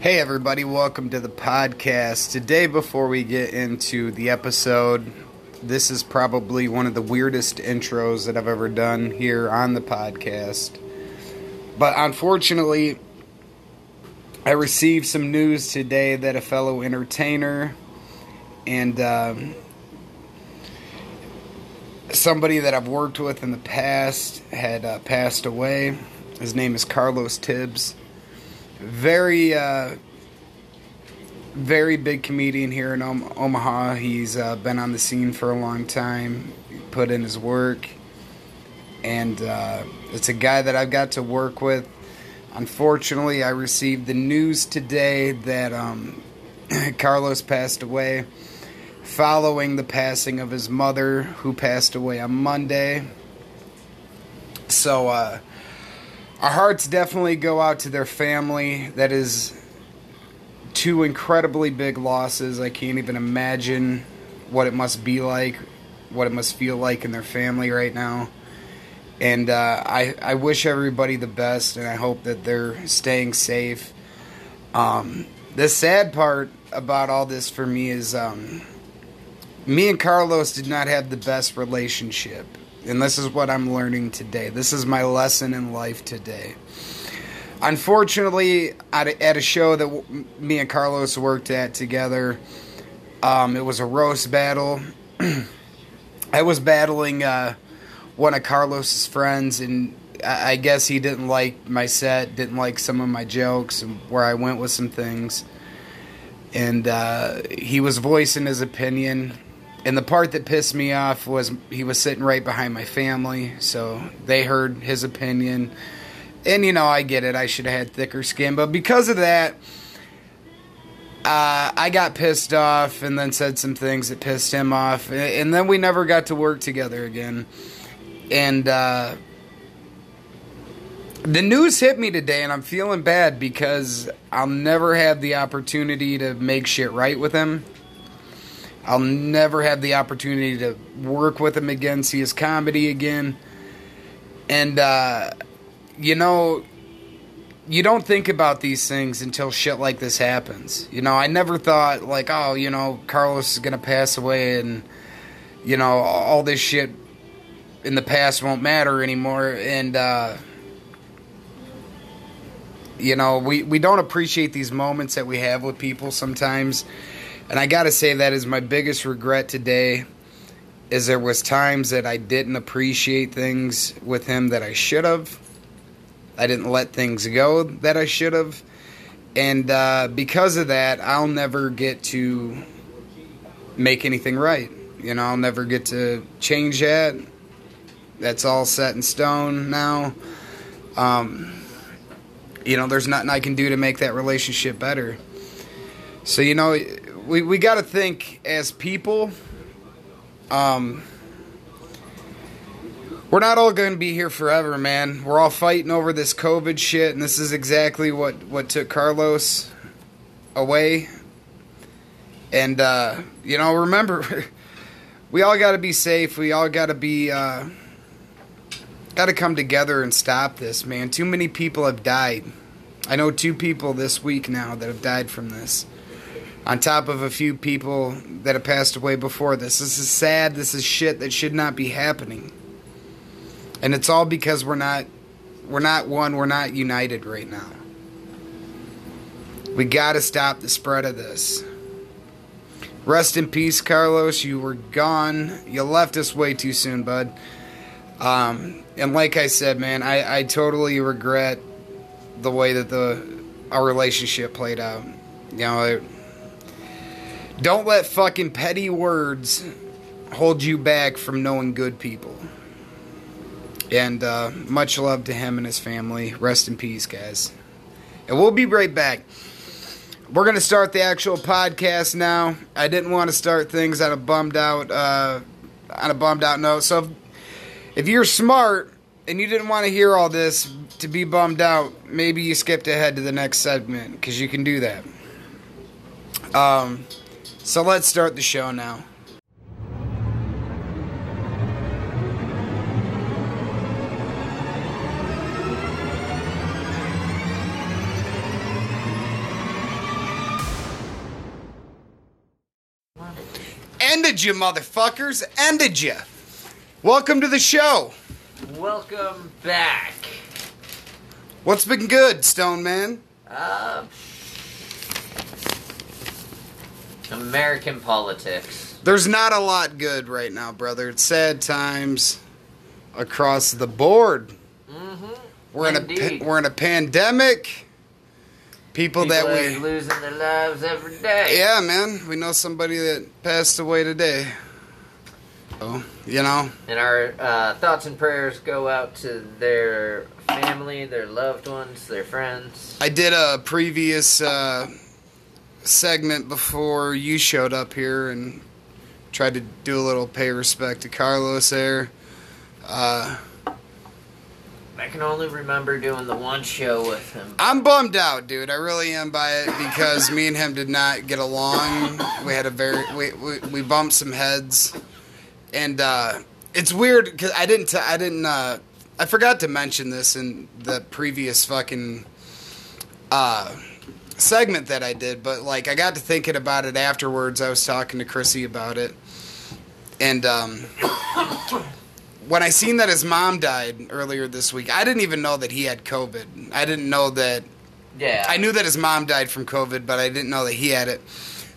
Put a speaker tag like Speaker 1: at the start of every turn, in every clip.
Speaker 1: Hey, everybody, welcome to the podcast. Today, before we get into the episode, this is probably one of the weirdest intros that I've ever done here on the podcast. But unfortunately, I received some news today that a fellow entertainer and um, somebody that I've worked with in the past had uh, passed away. His name is Carlos Tibbs very uh, very big comedian here in Omaha. He's uh, been on the scene for a long time, put in his work, and uh, it's a guy that I've got to work with. Unfortunately, I received the news today that um, Carlos passed away following the passing of his mother, who passed away on Monday. So, uh, our hearts definitely go out to their family. That is two incredibly big losses. I can't even imagine what it must be like, what it must feel like in their family right now. And uh, I, I wish everybody the best, and I hope that they're staying safe. Um, the sad part about all this for me is um, me and Carlos did not have the best relationship. And this is what I'm learning today. This is my lesson in life today. Unfortunately, at a, show that me and Carlos worked at together, um, it was a roast battle. I was battling uh, one of Carlos's friends, and I, I guess he didn't like my set, didn't like some of my jokes, and where I went with some things. And uh, he was voicing his opinion and the part that pissed me off was he was sitting right behind my family, so they heard his opinion. And you know, I get it. I should have had thicker skin, but because of that, uh, I got pissed off and then said some things that pissed him off, and then we never got to work together again. And uh, the news hit me today, and I'm feeling bad because I'll never have the opportunity to make shit right with him. I'll never have the opportunity to work with him again, see his comedy again. And, uh, you know, you don't think about these things until shit like this happens. You know, I never thought, like, oh, you know, Carlos is going to pass away and, you know, all this shit in the past won't matter anymore. And, uh, you know, we, we don't appreciate these moments that we have with people sometimes and I got to say that is my biggest regret today is there was times that I didn't appreciate things with him that I should have. I didn't let things go that I should have. And uh, because of that, I'll never get to make anything right. You know, I'll never get to change that. That's all set in stone now. Um, you know, there's nothing I can do to make that relationship better. So, you know, we, we got to think as people. Um, we're not all going to be here forever, man. We're all fighting over this COVID shit, and this is exactly what, what took Carlos away. And, uh, you know, remember, we all got to be safe. We all got to be, uh, got to come together and stop this, man. Too many people have died. I know two people this week now that have died from this on top of a few people that have passed away before this. This is sad. This is shit that should not be happening. And it's all because we're not we're not one, we're not united right now. We got to stop the spread of this. Rest in peace, Carlos. You were gone. You left us way too soon, bud. Um, and like I said, man, I, I totally regret the way that the our relationship played out. You know, don't let fucking petty words hold you back from knowing good people. And uh, much love to him and his family. Rest in peace, guys. And we'll be right back. We're gonna start the actual podcast now. I didn't want to start things on a bummed out uh, on a bummed out note. So if, if you're smart and you didn't want to hear all this to be bummed out, maybe you skipped ahead to the next segment because you can do that. Um, so let's start the show now. Ended you, motherfuckers. Ended you. Welcome to the show.
Speaker 2: Welcome back.
Speaker 1: What's been good, Stone Man?
Speaker 2: Uh, American politics.
Speaker 1: There's not a lot good right now, brother. It's sad times across the board.
Speaker 2: Mm-hmm.
Speaker 1: We're in a we're in a pandemic. People,
Speaker 2: People
Speaker 1: that
Speaker 2: are
Speaker 1: we
Speaker 2: losing their lives every day.
Speaker 1: Yeah, man. We know somebody that passed away today. So, you know,
Speaker 2: And our uh, thoughts and prayers go out to their family, their loved ones, their friends.
Speaker 1: I did a previous uh, segment before you showed up here and tried to do a little pay respect to Carlos there. Uh,
Speaker 2: I can only remember doing the one show with him.
Speaker 1: I'm bummed out, dude. I really am by it because me and him did not get along. We had a very we we, we bumped some heads, and uh, it's weird because I didn't t- I didn't uh, I forgot to mention this in the previous fucking uh, segment that I did, but like I got to thinking about it afterwards. I was talking to Chrissy about it, and um, when I seen that his mom died earlier this week, I didn't even know that he had COVID. I didn't know that.
Speaker 2: Yeah.
Speaker 1: I knew that his mom died from COVID, but I didn't know that he had it.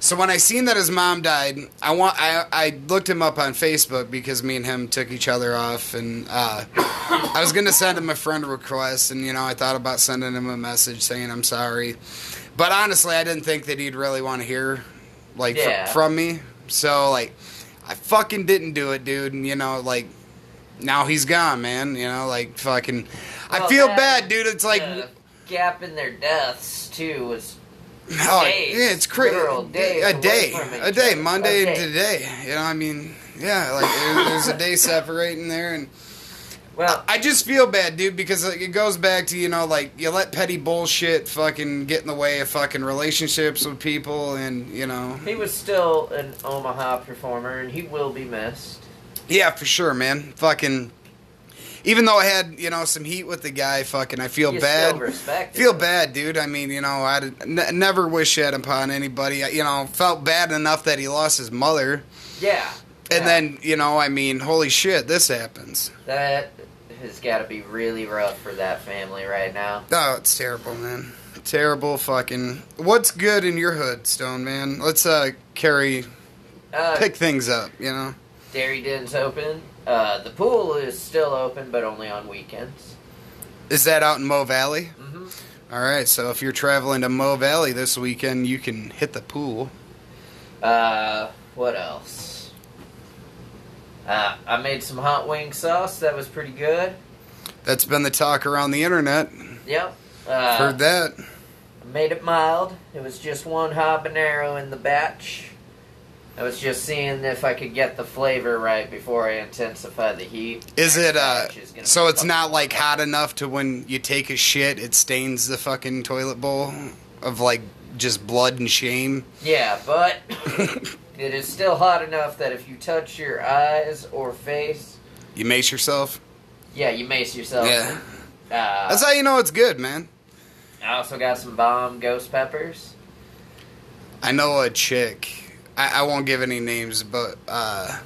Speaker 1: So when I seen that his mom died, I want I, I looked him up on Facebook because me and him took each other off, and uh, I was gonna send him a friend request, and you know I thought about sending him a message saying I'm sorry, but honestly I didn't think that he'd really want to hear like fr- from me. So like I fucking didn't do it, dude. And you know like now he's gone, man. You know like fucking I feel
Speaker 2: that-
Speaker 1: bad, dude. It's like
Speaker 2: the gap in their deaths too was
Speaker 1: Oh,
Speaker 2: days,
Speaker 1: yeah, it's crazy.
Speaker 2: literal days
Speaker 1: A day, a day. Monday
Speaker 2: A
Speaker 1: and
Speaker 2: day.
Speaker 1: today. You know, I mean, yeah, like there's a day separating there, and
Speaker 2: well.
Speaker 1: I just feel bad, dude, because like, it goes back to you know, like you let petty bullshit fucking get in the way of fucking relationships with people, and you know,
Speaker 2: He was still an Omaha performer, and he will be missed.
Speaker 1: yeah, for sure, man. Fucking, even though I had you know some heat with the guy, fucking, I feel
Speaker 2: You
Speaker 1: bad. Feel
Speaker 2: him.
Speaker 1: bad, dude. I mean, you know, I n- never wish that upon anybody. I, you know, felt bad enough that he lost his mother.
Speaker 2: Yeah.
Speaker 1: And
Speaker 2: Yeah.
Speaker 1: then, you know, I mean, holy shit, this happens.
Speaker 2: that has got to be really rough for that family right now.
Speaker 1: Oh, it's terrible, man. Terrible fucking. What's good in your hood, Stone Man? Let's uh carry
Speaker 2: Uh,
Speaker 1: pick things up, you know.
Speaker 2: Dairy Den's open. Uh, the pool is still open, but only on weekends.
Speaker 1: Is that out in Mo Valley?
Speaker 2: hmm
Speaker 1: All right, so if you're traveling to Mo Valley this weekend, you can hit the pool.
Speaker 2: Uh, what else? Uh, I made some hot wing sauce. That was pretty good.
Speaker 1: That's been the talk around the internet.
Speaker 2: Yep. Uh,
Speaker 1: Heard that.
Speaker 2: Made it mild. It was just one habanero in the batch. I was just seeing if I could get the flavor right before I intensify the heat.
Speaker 1: Is it uh
Speaker 2: is
Speaker 1: so it's not like hot enough to when you take a shit it stains the fucking toilet bowl of like just blood and shame?
Speaker 2: Yeah, but it is still hot enough that if you touch your eyes or face,
Speaker 1: you mace yourself?
Speaker 2: yeah, you mace yourself.
Speaker 1: Yeah.
Speaker 2: Uh,
Speaker 1: That's how you know it's good, man.
Speaker 2: I also got some bomb ghost peppers.
Speaker 1: I know a chick. I, I won't give any names, but uh,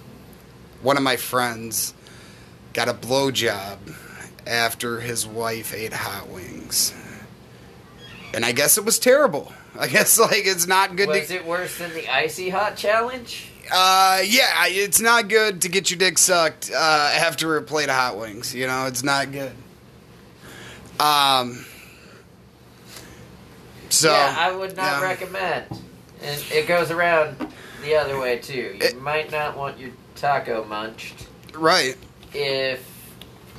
Speaker 1: one of my friends got a blowjob after his wife ate hot wings, and I guess it was terrible. I guess like it's not good
Speaker 2: Was
Speaker 1: to.
Speaker 2: it worse than the icy hot challenge?
Speaker 1: Uh, yeah, it's not good to get your dick sucked uh, after a plate of hot wings. You know, it's not good. Um. So
Speaker 2: yeah, I would not
Speaker 1: yeah.
Speaker 2: recommend. And it goes around the other way too. You
Speaker 1: It-
Speaker 2: might not want your taco munched
Speaker 1: Right?
Speaker 2: if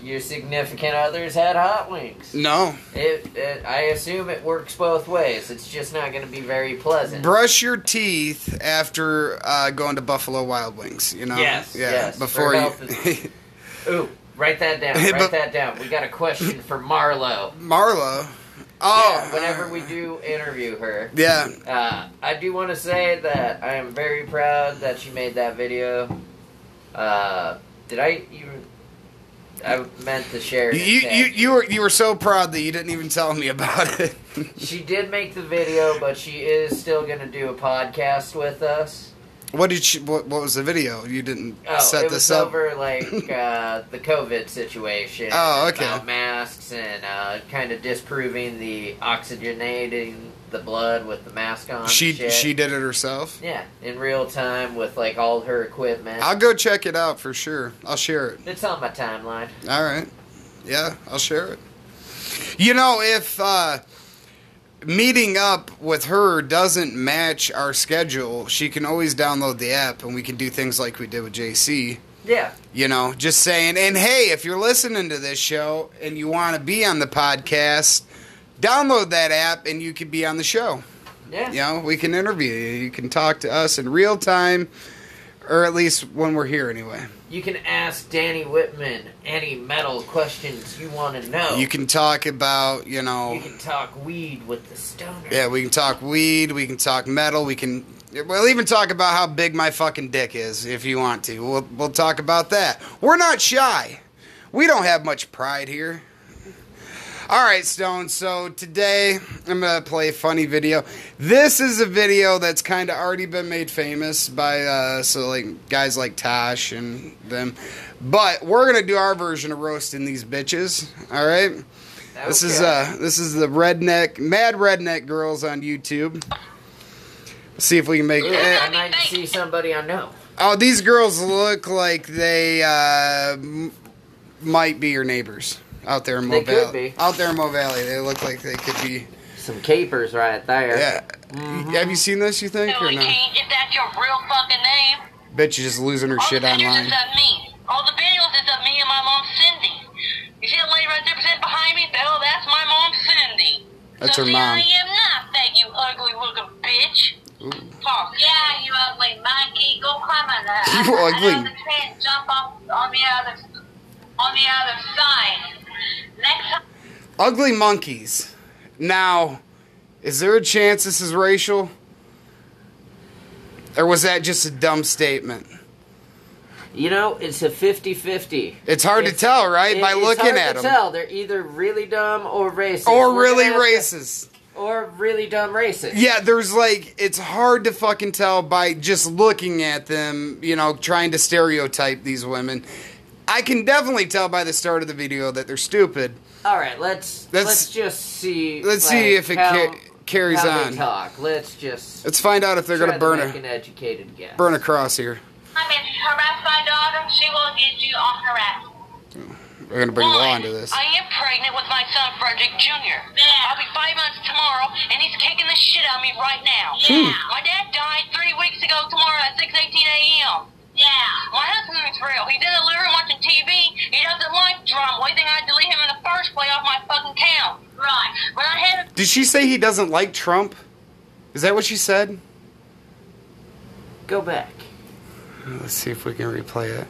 Speaker 2: your significant others had hot wings.
Speaker 1: No.
Speaker 2: It, it, I assume it works both ways. It's just not going to be very pleasant.
Speaker 1: Brush your teeth after uh, going to Buffalo Wild Wings. You know.
Speaker 2: Yes,
Speaker 1: Yeah.
Speaker 2: yes,
Speaker 1: Before you.
Speaker 2: health Ooh, write that down. Write
Speaker 1: but-
Speaker 2: that down. We got a question for Marlo.
Speaker 1: Marlo. Oh.
Speaker 2: yeah, whenever we do interview her.
Speaker 1: Yeah.
Speaker 2: Uh, I do want to say that I am very proud that she made that video. Uh, did I even? I meant to share. it.
Speaker 1: You, you you were you were so proud that you didn't even tell me about it.
Speaker 2: She did make the video, but she is still going to do a podcast with us.
Speaker 1: What did she? What, what was the video? You didn't
Speaker 2: Oh,
Speaker 1: set
Speaker 2: it
Speaker 1: this
Speaker 2: was
Speaker 1: up.
Speaker 2: over like uh, the COVID situation.
Speaker 1: Oh, okay.
Speaker 2: About masks and uh, kind of disproving the oxygenating the blood with the mask on.
Speaker 1: she she did it herself.
Speaker 2: Yeah, in real time with like all her equipment.
Speaker 1: I'll go check it out for sure. I'll share it.
Speaker 2: it's on my timeline.
Speaker 1: All right. Yeah, I'll share it. You know, if uh, meeting up with her doesn't match our schedule, she can always download the app and we can do things like we did with JC.
Speaker 2: Yeah.
Speaker 1: You know, just saying. And hey, if you're listening to this show and you want to be on the podcast, download that app and you can be on the show.
Speaker 2: Yeah.
Speaker 1: You know, we can interview you. You can talk to us in real time, or at least when we're here anyway.
Speaker 2: You can ask Danny Whitman any metal questions you want to know.
Speaker 1: You can talk about, you know.
Speaker 2: You can talk weed with the stoner.
Speaker 1: Yeah, we can talk weed, we can talk metal, we can we'll even talk about how big my fucking dick is if you want to. We'll we'll talk about that. We're not shy. We don't have much pride here. All right, Stone. So today I'm gonna play a funny video. This is a video that's kind of already been made famous by uh, so like guys like Tosh and them. But we're gonna do our version of roasting these bitches. All right. This is uh this is the redneck mad redneck girls on YouTube. Let's see if we can make
Speaker 2: Ooh,
Speaker 1: eh,
Speaker 2: I might see somebody I know.
Speaker 1: Oh, these girls look like they uh m- might be your neighbors out there in Mo
Speaker 2: They could
Speaker 1: Valley.
Speaker 2: be.
Speaker 1: Out there in Mo Valley, they look like they could be.
Speaker 2: Some capers right there.
Speaker 1: Yeah.
Speaker 2: Mm-hmm.
Speaker 1: Have you seen this? You think or
Speaker 3: Billy
Speaker 1: no?
Speaker 3: King, if that's your real fucking name.
Speaker 1: Bet you're just losing her
Speaker 3: All
Speaker 1: shit
Speaker 3: the
Speaker 1: online.
Speaker 3: is of me. All the videos is of me and my mom Cindy. You see that lady right there percent behind me? Oh, that's my mom Cindy.
Speaker 1: That's
Speaker 3: so
Speaker 1: her
Speaker 3: see,
Speaker 1: mom.
Speaker 3: I am not that you ugly looking bitch.
Speaker 1: Ooh.
Speaker 3: Talk. Yeah, you ugly monkey. Go climb on that.
Speaker 1: You
Speaker 3: I- I know the train. Jump off on the other on the other side.
Speaker 1: Ugly monkeys. Now, is there a chance this is racial? Or was that just a dumb statement?
Speaker 2: You know, it's a 50-50.
Speaker 1: It's hard to tell, right?
Speaker 2: It-
Speaker 1: By
Speaker 2: it's
Speaker 1: looking
Speaker 2: hard
Speaker 1: at
Speaker 2: to
Speaker 1: them.
Speaker 2: tell. They're either really dumb or racist.
Speaker 1: Or
Speaker 2: We're
Speaker 1: really racist.
Speaker 2: or really dumb racist.
Speaker 1: Yeah, there's like it's hard to fucking tell by just looking at them, you know, trying to stereotype these women. I can definitely tell by the start of the video that they're stupid.
Speaker 2: All right, let's
Speaker 1: Let's-
Speaker 2: let's, just see.
Speaker 1: let's
Speaker 2: like,
Speaker 1: see if it
Speaker 2: how,
Speaker 1: ca- carries
Speaker 2: how
Speaker 1: on.
Speaker 2: They talk. Let's just.
Speaker 1: Let's find out if they're gonna burn
Speaker 2: make
Speaker 1: a
Speaker 2: an educated guess.
Speaker 1: burn a cross here.
Speaker 3: I mean, harass my daughter. She will get you on harass.
Speaker 1: We're gonna bring law
Speaker 3: One,
Speaker 1: into this.
Speaker 3: I am pregnant with my son Frederick Jr. I'll be five months tomorrow, and he's kicking the shit out of me right now.
Speaker 1: Hmm.
Speaker 3: My dad died three weeks ago tomorrow at 6:18 a.m. Yeah. My husband's real. He's in the living room watching TV. He doesn't like drama. Why do you think I delete him in the first place off my fucking count? Right. When I had
Speaker 1: Did she say he doesn't like Trump? Is that what she said?
Speaker 2: Go back.
Speaker 1: Let's see if we can replay it.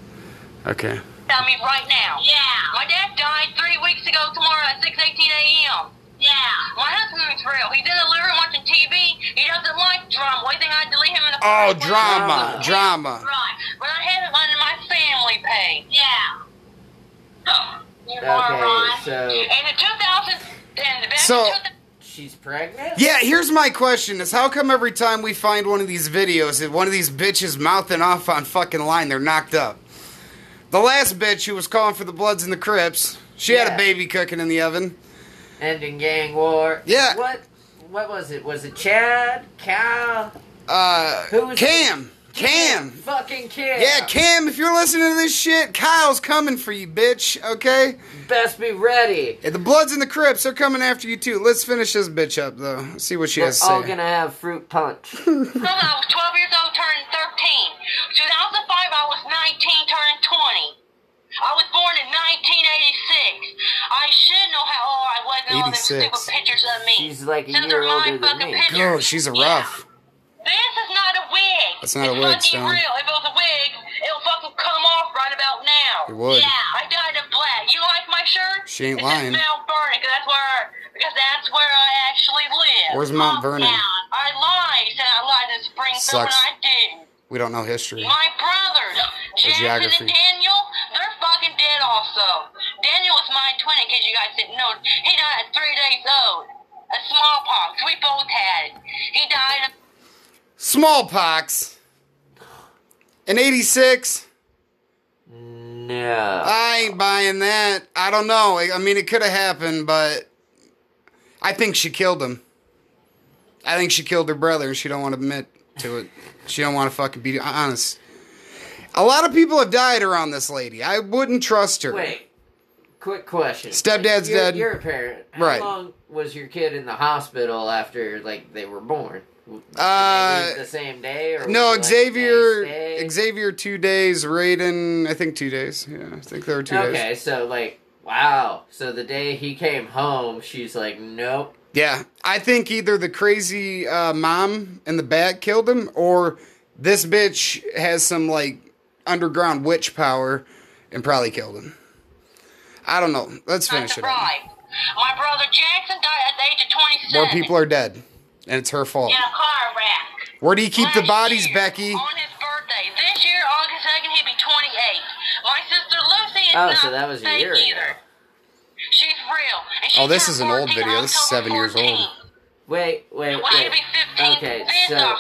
Speaker 1: Okay.
Speaker 3: Tell me right now. Yeah. My dad died three weeks ago tomorrow at 6:18 a.m. Yeah. My husband's real. He's in the living room watching TV. He doesn't like drama. Why do you think I delete him in the
Speaker 1: Oh,
Speaker 3: first place?
Speaker 1: drama,
Speaker 2: Drama.
Speaker 1: drama.
Speaker 3: Right. But I had it under my family pay. Yeah. You
Speaker 2: Okay, so
Speaker 3: And in 2000, and back
Speaker 1: So-
Speaker 3: in 2000
Speaker 2: she's pregnant.
Speaker 1: Yeah, here's my question: Is how come every time we find one of these videos, that one of these bitches mouthing off on fucking line, they're knocked up? The last bitch who was calling for the Bloods and the Crips, she had a baby cooking in the oven.
Speaker 2: Ending gang war.
Speaker 1: Yeah.
Speaker 2: What? What was it? Was it Chad? Cal?
Speaker 1: Uh,
Speaker 2: Who was
Speaker 1: Cam, Cam.
Speaker 2: Fucking Cam.
Speaker 1: Yeah, Cam. If you're listening to this shit, Kyle's coming for you, bitch. Okay.
Speaker 2: Best be ready.
Speaker 1: And the Bloods and the Crips are coming after you too. Let's finish this bitch up though. See what she
Speaker 2: We're
Speaker 1: has to say.
Speaker 2: all gonna have fruit punch.
Speaker 3: I was 12 years old, turning 13. 2005, I was 19, turning 20. I was born in 1986. I should know how old I was in all them
Speaker 1: 86.
Speaker 3: stupid pictures of me.
Speaker 2: She's like a
Speaker 3: Since
Speaker 2: year older than me.
Speaker 3: pictures.
Speaker 1: Girl, she's a
Speaker 3: Yeah. This is not a wig.
Speaker 1: It's not a wig, Stone.
Speaker 3: real. If it was a wig, it'll fucking come off right about now.
Speaker 1: It would.
Speaker 3: Yeah, I dyed it black. You like my shirt?
Speaker 1: She ain't
Speaker 3: it's
Speaker 1: lying.
Speaker 3: in Mount Vernon, because that's where because that's where I actually live.
Speaker 1: Where's Mount Vernon?
Speaker 3: down. I lied. Said I lied to Springfield,
Speaker 1: Sucks.
Speaker 3: and I did.
Speaker 1: We don't know history.
Speaker 3: My brothers, Jackson
Speaker 1: geography.
Speaker 3: and Daniel, they're fucking dead also. Daniel was my twin, in case you guys didn't know. He died at three days old. A smallpox. We both had it. He died of
Speaker 1: Smallpox. In 86?
Speaker 2: No.
Speaker 1: I ain't buying that. I don't know. I mean, it could have happened, but I think she killed him. I think she killed her brother, and she don't want to admit to it. She don't want to fucking be honest. A lot of people have died around this lady. I wouldn't trust her.
Speaker 2: Wait. Quick question.
Speaker 1: Stepdad's
Speaker 2: you're,
Speaker 1: dead.
Speaker 2: You're a parent. How
Speaker 1: Right.
Speaker 2: long was your kid in the hospital after like they were born? Did they
Speaker 1: Uh,
Speaker 2: the same day or
Speaker 1: No,
Speaker 2: was it, like,
Speaker 1: Xavier. Xavier, two days. Raiden, I think two days. Yeah, I think there were two
Speaker 2: Okay,
Speaker 1: days.
Speaker 2: Okay so like, wow. So the day he came home, she's like, nope.
Speaker 1: Yeah, I think either the crazy uh, mom in the back killed him, or this bitch has some like underground witch power and probably killed him. I don't know. Let's finish it. Up.
Speaker 3: My brother Jackson died at the age of 27.
Speaker 1: More people are dead, and it's her fault.
Speaker 3: in a car wreck.
Speaker 1: Where do you keep the bodies,
Speaker 3: year,
Speaker 1: Becky?
Speaker 3: On his birthday. This year, August 2nd, he'll be 28. My sister Lucy is
Speaker 2: Oh,
Speaker 3: not
Speaker 2: so that was a
Speaker 3: fake
Speaker 2: year ago.
Speaker 3: She's real. And she
Speaker 1: Oh, this is an old video. This is
Speaker 3: October
Speaker 1: seven years old.
Speaker 2: Wait, wait, wait.
Speaker 3: be 15
Speaker 2: Okay,
Speaker 3: this
Speaker 2: so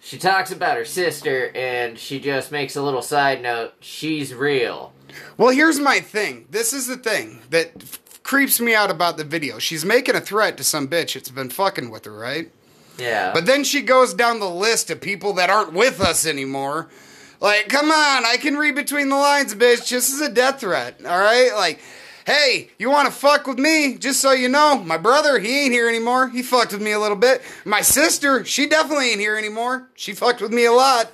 Speaker 2: she talks about her sister, and she just makes a little side note. She's real.
Speaker 1: Well, here's my thing. This is the thing that f- creeps me out about the video. She's making a threat to some bitch that's been fucking with her, right?
Speaker 2: Yeah.
Speaker 1: But then she goes down the list of people that aren't with us anymore. Like, come on, I can read between the lines, bitch. This is a death threat, all right? Like, hey, you want to fuck with me? Just so you know, my brother, he ain't here anymore. He fucked with me a little bit. My sister, she definitely ain't here anymore. She fucked with me a lot.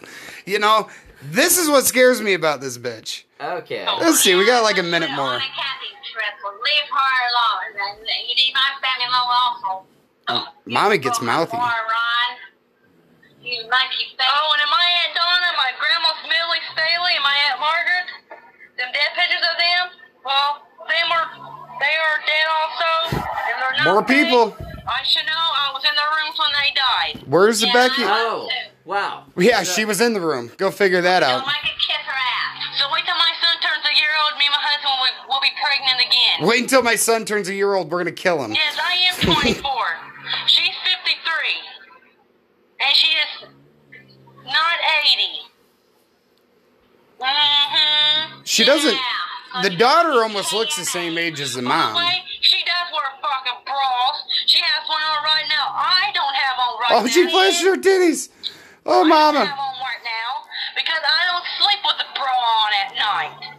Speaker 1: You know, this is what scares me about this bitch.
Speaker 2: okay.
Speaker 1: Let's see, we got like a minute more.
Speaker 3: Leave her alone. And you need my family alone also.
Speaker 1: Oh, mommy gets mouthy.
Speaker 3: More, Ron. You like you. Oh, and my Aunt Donna, my grandma's Millie Staley, and my Aunt Margaret, them dead pictures of them, well, they were, they are dead also. And they're not
Speaker 1: More
Speaker 3: fake.
Speaker 1: people.
Speaker 3: I should know. I was in their rooms when they died.
Speaker 1: Where's the Becky?
Speaker 2: Oh, wow.
Speaker 1: Yeah, she was in the room. Go figure that
Speaker 3: Don't
Speaker 1: out.
Speaker 3: make it kiss her ass. So wait till my son turns a year old. Me and my husband will, will be pregnant again.
Speaker 1: Wait until my son turns a year old. We're gonna kill him.
Speaker 3: Yes, I am 24. She's 53. And she is not 80. Mm-hmm.
Speaker 1: She doesn't-
Speaker 3: Yeah.
Speaker 1: the daughter almost looks the same age as the mom.
Speaker 3: The way, she does wear fucking bras. She has one on right now. I don't have on right
Speaker 1: Oh,
Speaker 3: now.
Speaker 1: she flashed her titties. Oh,
Speaker 3: I don't
Speaker 1: mama.
Speaker 3: have on right now because I don't sleep with the bra on at night.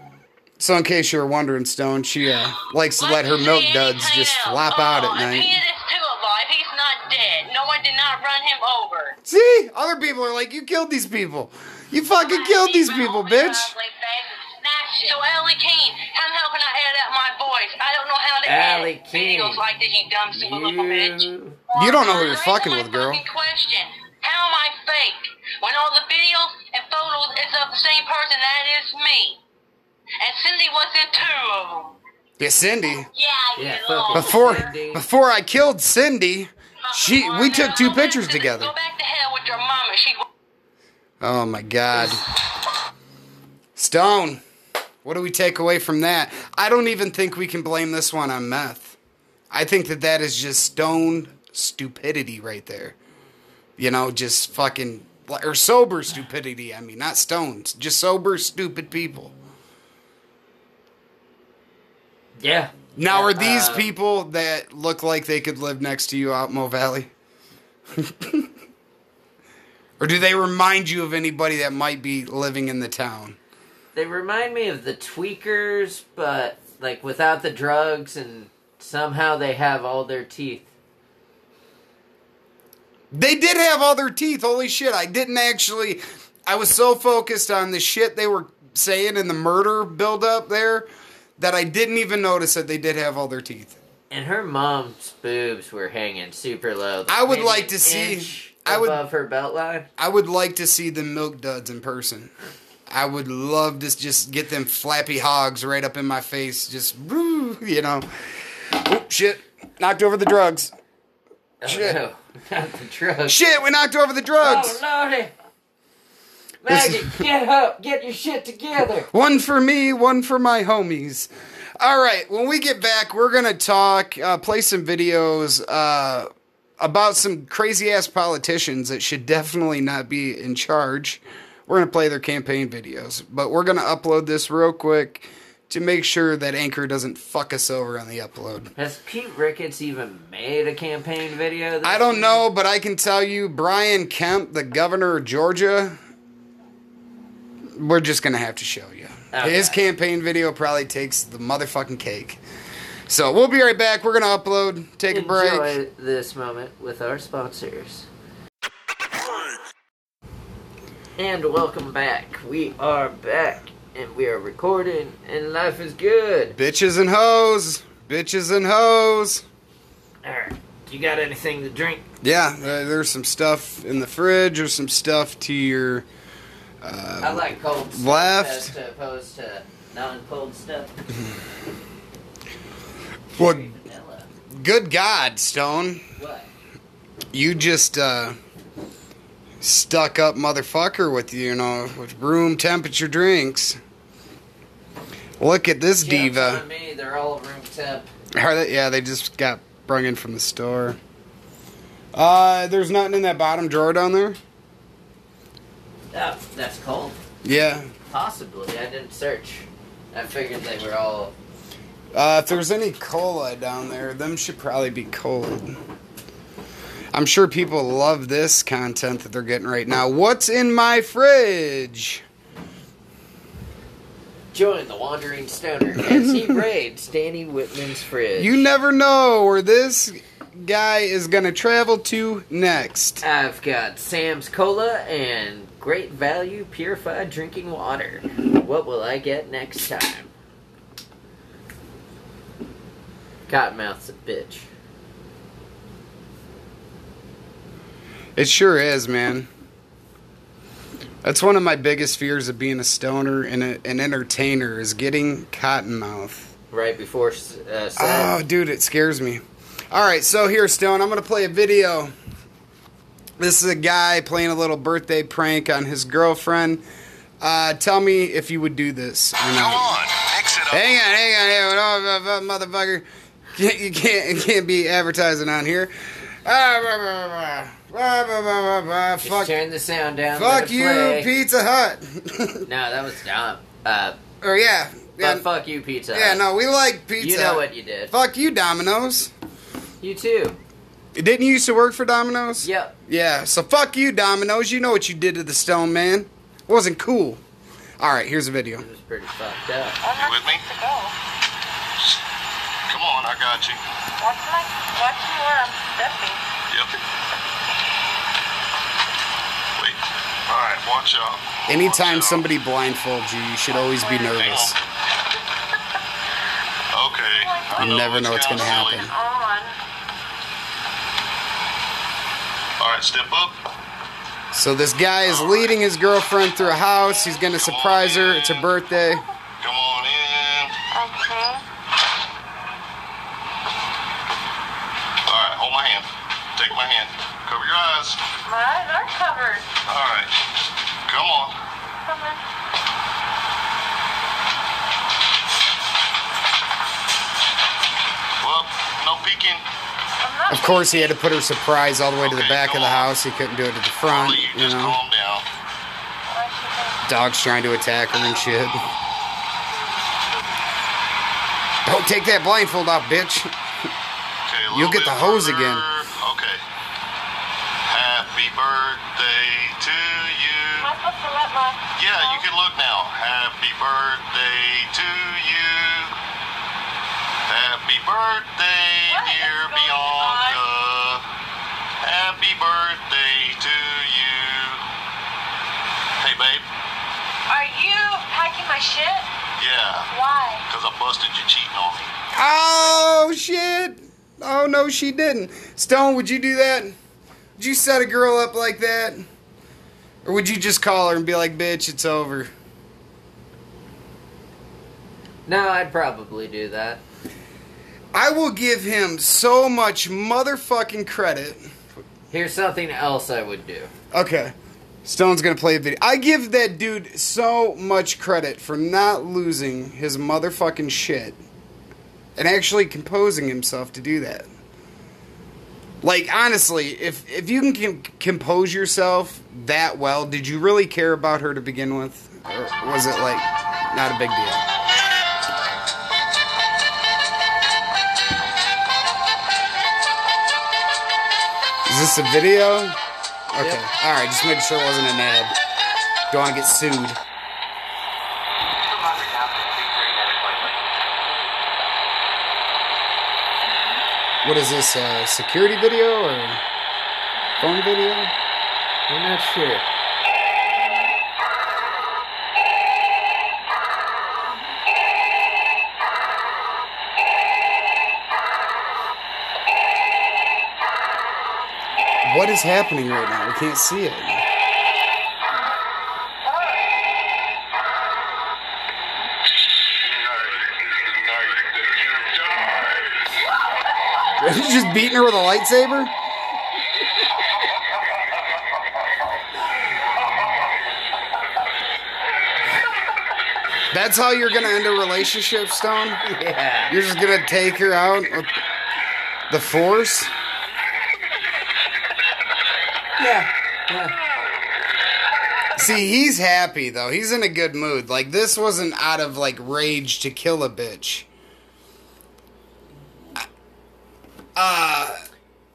Speaker 1: So, in case you were wondering, Stone, she uh, likes to let her milk duds just
Speaker 3: else.
Speaker 1: flop out at
Speaker 3: If he
Speaker 1: night.
Speaker 3: is still alive, he's not dead. No one did not run him over.
Speaker 1: See, other people are like, you killed these people. You fucking killed these people, bitch.
Speaker 3: So Ellie Keene, come helping I edit out my voice. I don't know how to
Speaker 2: Allie
Speaker 3: edit
Speaker 2: Keene.
Speaker 3: videos like this, you dumb stupid little bitch.
Speaker 2: You.
Speaker 1: You don't know who you're fucking with, girl.
Speaker 3: Question: How am I fake when all the videos and photos is of the same person? That is me. And Cindy was in two of them.
Speaker 1: Yeah, Cindy.
Speaker 3: Yeah,
Speaker 2: Yeah,
Speaker 3: you
Speaker 2: fuck
Speaker 3: little.
Speaker 2: it.
Speaker 1: Before
Speaker 2: Cindy.
Speaker 1: before I killed Cindy, she we took two pictures together.
Speaker 3: Go back to hell with your mama. She.
Speaker 1: Oh my god. Stone. What do we take away from that? I don't even think we can blame this one on meth. I think that that is just stone stupidity right there. You know, just fucking or sober stupidity. I mean, not stones, just sober stupid people.
Speaker 2: Yeah.
Speaker 1: Now, are these
Speaker 2: uh,
Speaker 1: people that look like they could live next to you out Mo Valley? or do they remind you of anybody that might be living in the town?
Speaker 2: They remind me of the tweakers, but like without the drugs, and somehow they have all their teeth.
Speaker 1: They did have all their teeth. Holy shit. I didn't actually. I was so focused on the shit they were saying in the murder build up there that I didn't even notice that they did have all their teeth.
Speaker 2: And her mom's boobs were hanging super low.
Speaker 1: I would like to see- I would-
Speaker 2: above her belt line.
Speaker 1: I would like to see the milk duds in person. I would love to just get them flappy hogs right up in my face. Just, woo, you know. Oh, shit. Knocked over the drugs.
Speaker 2: Oh,
Speaker 1: Shit.
Speaker 2: no, not the drugs.
Speaker 1: Shit, we knocked over the drugs.
Speaker 2: Oh lordy! Maggie, get up! Get your shit together.
Speaker 1: One for me, one for my homies. All right, when we get back, we're going to talk, uh, play some videos uh, about some crazy ass politicians that should definitely not be in charge. we're going to play their campaign videos. But we're going to upload this real quick to make sure that Anchor doesn't fuck us over on the upload.
Speaker 2: Has Pete Ricketts even made a campaign video?
Speaker 1: I don't
Speaker 2: year?
Speaker 1: know, but I can tell you, Brian Kemp, the governor of Georgia, we're just to have to show you.
Speaker 2: Okay.
Speaker 1: His campaign video probably takes the motherfucking cake. So we'll be right back. We're to upload, take a break.
Speaker 2: Enjoy this moment with our sponsors. And welcome back. We are back, and we are recording, and life is good.
Speaker 1: Bitches and hoes. Bitches and hoes.
Speaker 2: Alright, you got anything to drink?
Speaker 1: Yeah, uh, there's some stuff in the fridge. There's some stuff to your. Uh,
Speaker 2: I like cold stuff
Speaker 1: Left.
Speaker 2: as to opposed to non-cold stuff. Vanilla.
Speaker 1: Good God, Stone.
Speaker 2: What?
Speaker 1: You just uh, stuck up motherfucker with you know with room temperature drinks. Look at this
Speaker 2: Jokes
Speaker 1: diva.
Speaker 2: on me, they're all room temp.
Speaker 1: Are they, yeah, they just got brung in from the store. Uh, there's nothing in that bottom drawer down there.
Speaker 2: Oh, that's cold.
Speaker 1: Yeah.
Speaker 2: Possibly. I didn't search. I figured they were all.
Speaker 1: Uh, if there's any cola down there, them should probably be cold. I'm sure people love this content that they're getting right now. What's in my fridge?
Speaker 2: Join the Wandering Stoner as he raids Danny Whitman's fridge.
Speaker 1: You never know where this guy is gonna travel to next.
Speaker 2: I've got Sam's Cola and great value purified drinking water. What will I get next time? Cottonmouth's a bitch.
Speaker 1: It sure is, man. That's one of my biggest fears of being a stoner and a, an entertainer is getting cottonmouth.
Speaker 2: Right before uh.
Speaker 1: Oh, dude, it scares me. All right, so here, Stone, I'm going to play a video. This is a guy playing a little birthday prank on his girlfriend. Uh, tell me if you would do this or
Speaker 4: Come on, mix it up.
Speaker 1: Hang on, hang on, hang on, oh, uh, uh, motherfucker. You can't, you can't be advertising on here. Ah, blah, blah, blah, blah, blah, blah, blah,
Speaker 2: Just
Speaker 1: Fuck,
Speaker 2: turn the sound down.
Speaker 1: fuck you,
Speaker 2: play.
Speaker 1: Pizza Hut.
Speaker 2: No, that was dumb. Uh,
Speaker 1: or yeah,
Speaker 2: but
Speaker 1: yeah,
Speaker 2: fuck you, Pizza. Hut. yeah.
Speaker 1: No, we like pizza.
Speaker 2: You know what you did.
Speaker 1: Fuck you, Domino's.
Speaker 2: You too.
Speaker 1: Didn't you used to work for Domino's?
Speaker 2: Yep.
Speaker 1: Yeah, so fuck you, Domino's. You know what you did to the Stone Man. It wasn't cool. All right, here's a video.
Speaker 2: It was pretty fucked up.
Speaker 4: You with me?
Speaker 3: To go.
Speaker 4: Come on, I got you.
Speaker 3: Watch my, watch me where I'm um, stepping.
Speaker 4: Yep. Wait. All right, watch out.
Speaker 1: Anytime
Speaker 4: Watch out.
Speaker 1: somebody blindfolds you, you should always be nervous.
Speaker 4: on. Okay. I
Speaker 1: You never
Speaker 4: it's
Speaker 1: know what's gonna
Speaker 4: silly.
Speaker 1: happen.
Speaker 3: Oh, On.
Speaker 4: All right, step up.
Speaker 1: So this guy is leading his girlfriend through a house. He's gonna surprise her. It's her birthday.
Speaker 4: Come on in.
Speaker 3: Okay.
Speaker 4: All right, hold my hand. Take my hand. Cover your eyes.
Speaker 3: My eyes are covered.
Speaker 4: All right. Come on.
Speaker 3: Come on.
Speaker 4: Well, no peeking.
Speaker 3: I'm not
Speaker 1: Of course, he had to put her surprise all the way to the back of the house. He couldn't do it at the front.
Speaker 4: Please,
Speaker 1: You
Speaker 4: just
Speaker 1: know,
Speaker 4: calm down.
Speaker 1: dog's trying to attack her and shit. Don't take that blindfold off, bitch.
Speaker 4: Okay,
Speaker 1: You'll get the hose
Speaker 4: further.
Speaker 1: again.
Speaker 4: Okay. Happy birthday to you.
Speaker 3: Am I supposed to let my...
Speaker 4: Yeah, you can look now. Happy birthday to you. Happy birthday,
Speaker 3: What is
Speaker 4: dear
Speaker 3: going
Speaker 4: Bianca. Happy birthday to you. Hey, babe.
Speaker 3: Are you packing my shit?
Speaker 4: Yeah,
Speaker 3: Why?
Speaker 4: because I busted you cheating on me.
Speaker 1: Oh shit! Oh no, she didn't. Stone, would you do that? Would you set a girl up like that? Or would you just call her and be like, bitch, it's over?
Speaker 2: No, I'd probably do that.
Speaker 1: I will give him so much motherfucking credit.
Speaker 2: Here's something else I would do.
Speaker 1: Okay. Stone's gonna play a video. I give that dude so much credit for not losing his motherfucking shit and actually composing himself to do that. Like honestly, if if you can com- compose yourself that well, did you really care about her to begin with, or was it like not a big deal? Is this a video? Okay,
Speaker 2: Yep.
Speaker 1: all right. Just making sure it wasn't an ad. Don't want to get sued. What is this? A security video or phone video?
Speaker 2: I'm not sure.
Speaker 1: What is happening right now? We can't see it. He's just beating her with a lightsaber? That's how you're gonna end a relationship, Stone?
Speaker 2: Yeah.
Speaker 1: You're just gonna take her out with the force? See, he's happy though. He's in a good mood. Like this wasn't out of like rage to kill a bitch. Uh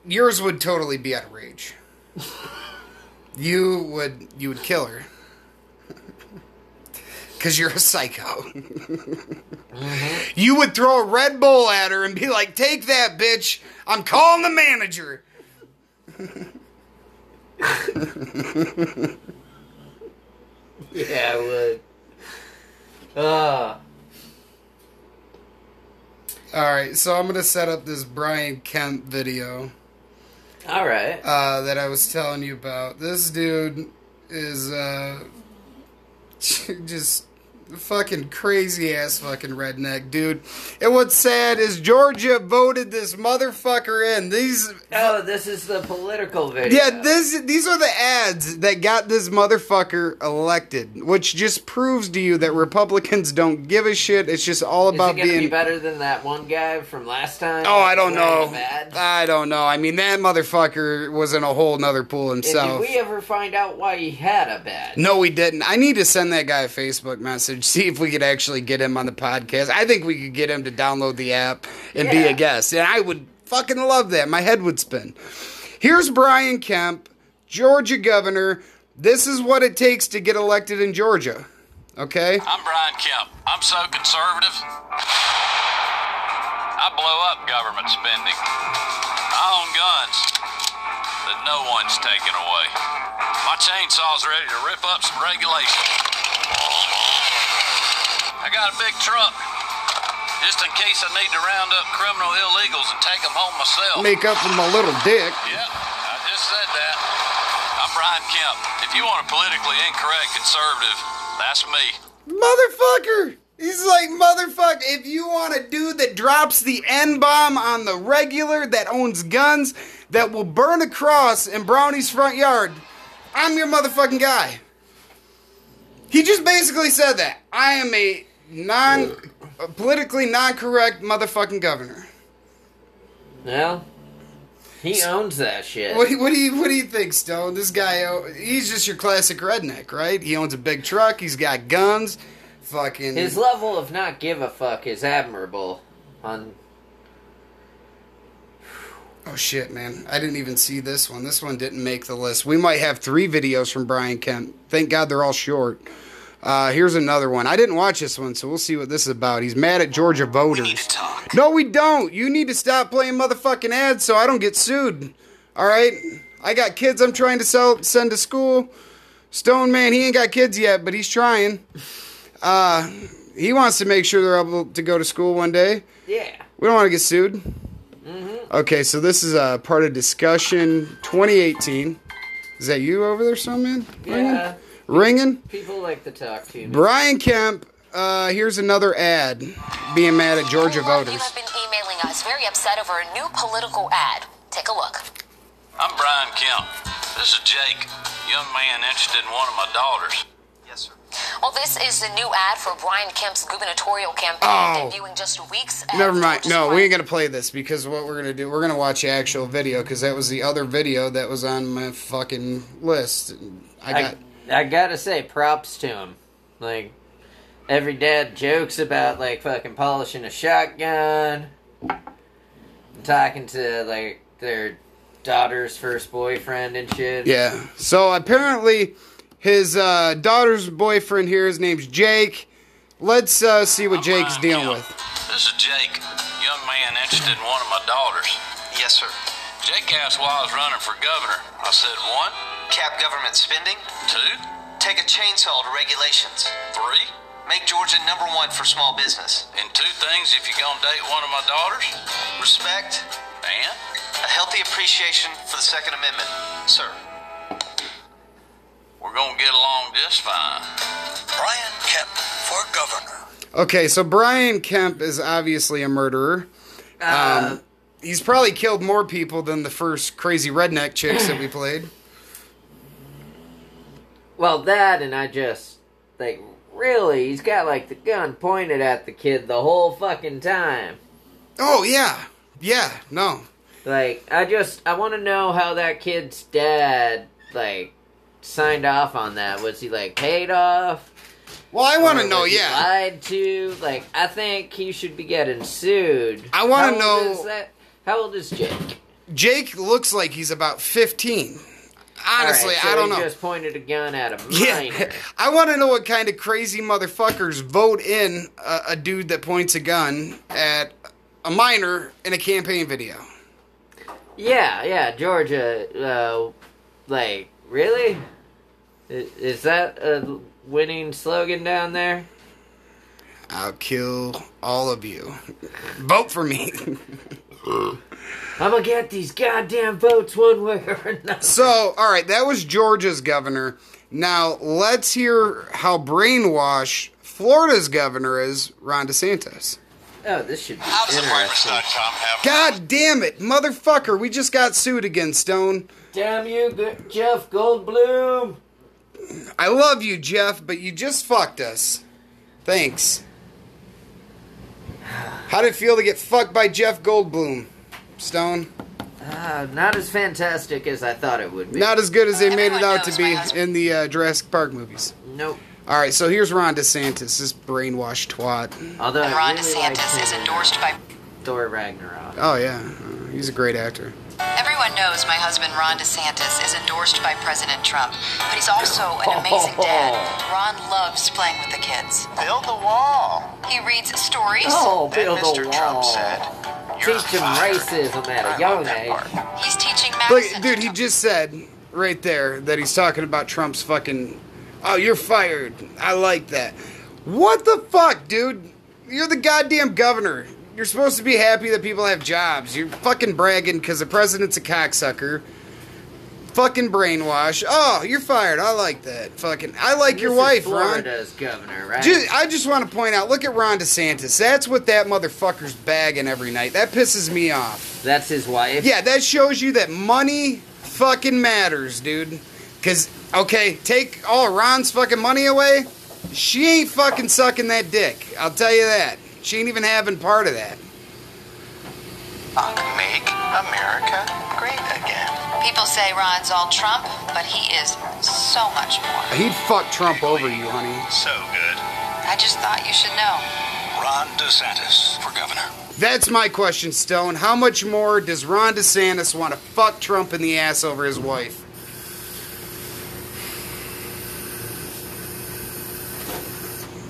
Speaker 1: yours would totally be out of rage. You would you would kill her. Cause you're a psycho. You would throw a Red Bull at her and be like, "Take that, bitch! I'm calling the manager."
Speaker 2: I would. Uh,
Speaker 1: All right, so I'm gonna set up this Brian Kemp video.
Speaker 2: all right.
Speaker 1: uh, that I was telling you about. This dude is uh, just fucking crazy ass fucking redneck dude. And what's sad is Georgia voted this motherfucker in. These
Speaker 2: Oh, this is the political video.
Speaker 1: yeah, this these are the ads that got this motherfucker elected, which just proves to you that Republicans don't give a shit. It's just all about being
Speaker 2: be better than that one guy from last time?
Speaker 1: Oh, I don't know. I don't know. I mean, that motherfucker was in a whole nother pool
Speaker 2: And
Speaker 1: himself.
Speaker 2: did we ever find out why he had a badge?
Speaker 1: No, we didn't. I need to send that guy a Facebook message, see if we could actually get him on the podcast. I think we could get him to download the app and be a guest. And I would fucking love that. My head would spin. Here's Brian Kemp, Georgia governor. This is what it takes to get elected in Georgia. Okay?
Speaker 5: I'm Brian Kemp. I'm so conservative. I blow up government spending. I own guns that no one's taking away. My chainsaw's ready to rip up some regulations. I got a big truck just in case I need to round up criminal illegals and take them home myself.
Speaker 1: Make up for my little dick.
Speaker 5: Yep, I just said that. I'm Brian Kemp. If you want a politically incorrect conservative, that's me.
Speaker 1: Motherfucker! He's like, motherfucker, if you want a dude that drops the N bomb on the regular, that owns guns, that will burn a cross in Brownie's front yard, I'm your motherfucking guy. He just basically said that. I am a non, politically non correct motherfucking governor.
Speaker 2: Well, he owns that shit.
Speaker 1: What do, you, what do you what do you think, Stone? This guy, oh, he's just your classic redneck, right? He owns a big truck. He's got guns. Fucking.
Speaker 2: His level of not give a fuck is admirable. On
Speaker 1: Oh shit, man! I didn't even see this one. This one didn't make the list. We might have three videos from Brian Kemp. Thank God they're all short. Uh, here's another one. I didn't watch this one, so we'll see what this is about. He's mad at Georgia voters. No, we don't. You need to stop playing motherfucking ads so I don't get sued. All right? I got kids I'm trying to sell, send to school. Stone man, he ain't got kids yet, but he's trying. Uh, he wants to make sure they're able to go to school one day.
Speaker 2: yeah,
Speaker 1: We don't want to get sued. Mhm. Okay, so this is a part of discussion 2018. Is that you over there, Stone man?
Speaker 2: yeah.
Speaker 1: Ringing?
Speaker 2: People like to talk to me.
Speaker 1: Brian Kemp, uh, here's another ad being mad at Georgia
Speaker 6: A lot
Speaker 1: voters.
Speaker 6: You have been emailing us very upset over a new political ad. Take a look.
Speaker 5: I'm Brian Kemp. This is Jake, young man interested in one of my daughters.
Speaker 7: Yes, sir.
Speaker 6: Well, this is the new ad for Brian Kemp's gubernatorial campaign,
Speaker 1: Oh.
Speaker 6: debuting just weeks. ahead
Speaker 1: Never mind.
Speaker 6: Georgia's
Speaker 1: No, we ain't gonna play this because what we're gonna do, we're gonna watch the actual video because that was the other video that was on my fucking list. I got.
Speaker 2: I, I gotta say, props to him. Like, every dad jokes about, like, fucking polishing a shotgun, talking to, like, their daughter's first boyfriend and shit.
Speaker 1: Yeah. So apparently, his uh, daughter's boyfriend here, his name's Jake. Let's uh, see what Jake's
Speaker 5: I'm
Speaker 1: dealing
Speaker 5: Jim.
Speaker 1: with.
Speaker 5: This is Jake, young man interested in one of my daughters.
Speaker 7: Yes, sir.
Speaker 5: Jake asked why I was running for governor. I said one,
Speaker 7: Cap government spending.
Speaker 5: two,
Speaker 7: Take a chainsaw to regulations.
Speaker 5: three,
Speaker 7: Make Georgia number one for small business.
Speaker 5: and two things if you're gonna date one of my daughters.
Speaker 7: Respect,
Speaker 5: And
Speaker 7: a healthy appreciation for the Second Amendment, sir.
Speaker 5: we're gonna get along just fine.
Speaker 8: Brian Kemp for governor.
Speaker 1: Okay, so Brian Kemp is obviously a murderer.
Speaker 2: Uh,
Speaker 1: Um, he's probably killed more people than the first crazy redneck chicks that we played.
Speaker 2: Well, that, and I just, like, really, he's got, like, the gun pointed at the kid the whole fucking time.
Speaker 1: Oh yeah, yeah. No,
Speaker 2: Like, I just, I want to know how that kid's dad, like, signed off on that. Was he, like, paid off?
Speaker 1: well, I want to know. Yeah,
Speaker 2: lied to. Like, I think he should be getting sued.
Speaker 1: I wanna know-
Speaker 2: is that? How old is Jake?
Speaker 1: Jake looks like he's about fifteen. Honestly,
Speaker 2: Alright, so
Speaker 1: I don't
Speaker 2: he
Speaker 1: know.
Speaker 2: Just pointed a gun at a
Speaker 1: Yeah. I want to know what kind of crazy motherfuckers vote in a, a dude that points a gun at a minor in a campaign video.
Speaker 2: yeah, yeah, Georgia. Uh, like, really? I- Is that a winning slogan down there?
Speaker 1: I'll kill all of you. Vote for me.
Speaker 2: I'm gonna get these goddamn votes one way or another.
Speaker 1: so, all right, that was Georgia's governor. Now, let's hear how brainwashed Florida's governor is, Ron DeSantis.
Speaker 2: Oh, this should be
Speaker 4: How does
Speaker 2: interesting.
Speaker 4: Apartments.com have
Speaker 1: God damn it, motherfucker, we just got sued again, Stone.
Speaker 2: Damn you, Jeff Goldblum!
Speaker 1: I love you, Jeff, but you just fucked us. Thanks. How did it feel to get fucked by Jeff Goldblum? Stone?
Speaker 2: Uh, not as fantastic as I thought it would be.
Speaker 1: Not as good as they made it out to be in the uh, Jurassic Park movies.
Speaker 2: Nope.
Speaker 1: All right, so here's Ron DeSantis, this brainwashed twat.
Speaker 2: Although
Speaker 6: And
Speaker 2: I
Speaker 6: Ron
Speaker 2: really liked
Speaker 6: DeSantis is endorsed by.
Speaker 2: Thor Ragnarok.
Speaker 1: Oh yeah, uh, he's a great actor.
Speaker 6: Everyone knows my husband Ron DeSantis is endorsed by President Trump, but he's also an amazing dad. Ron loves playing with the kids.
Speaker 7: Build the wall.
Speaker 6: He reads stories.
Speaker 2: Oh,
Speaker 7: Then
Speaker 2: build
Speaker 7: Mr.
Speaker 2: a
Speaker 7: Trump
Speaker 2: wall.
Speaker 7: said, You're
Speaker 2: Teach him racism at a young age.
Speaker 7: part.
Speaker 6: He's teaching
Speaker 1: Look,
Speaker 6: Madison.
Speaker 1: dude, he just said right there that he's talking about Trump's fucking. Oh, you're fired. I like that. What the fuck, dude? You're the goddamn governor. You're supposed to be happy that people have jobs. You're fucking bragging because the president's a cocksucker. Fucking brainwash. Oh, you're fired. I like that. Fucking. I like your wife,
Speaker 2: is
Speaker 1: Ron.
Speaker 2: Florida's governor, right?
Speaker 1: I just want to point out. Look at Ron DeSantis. That's what that motherfucker's bagging every night. That pisses me off.
Speaker 2: That's his wife.
Speaker 1: Yeah, that shows you that money fucking matters, dude. Cause okay, take all Ron's fucking money away. She ain't fucking sucking that dick. I'll tell you that. She ain't even having part of that.
Speaker 7: Make America great again.
Speaker 6: People say Ron's all Trump, but he is so much more.
Speaker 1: He'd fuck Trump over you, honey.
Speaker 4: So good.
Speaker 6: I just thought you should know.
Speaker 8: Ron DeSantis for governor.
Speaker 1: That's my question, Stone. How much more does Ron DeSantis want to fuck Trump in the ass over his wife?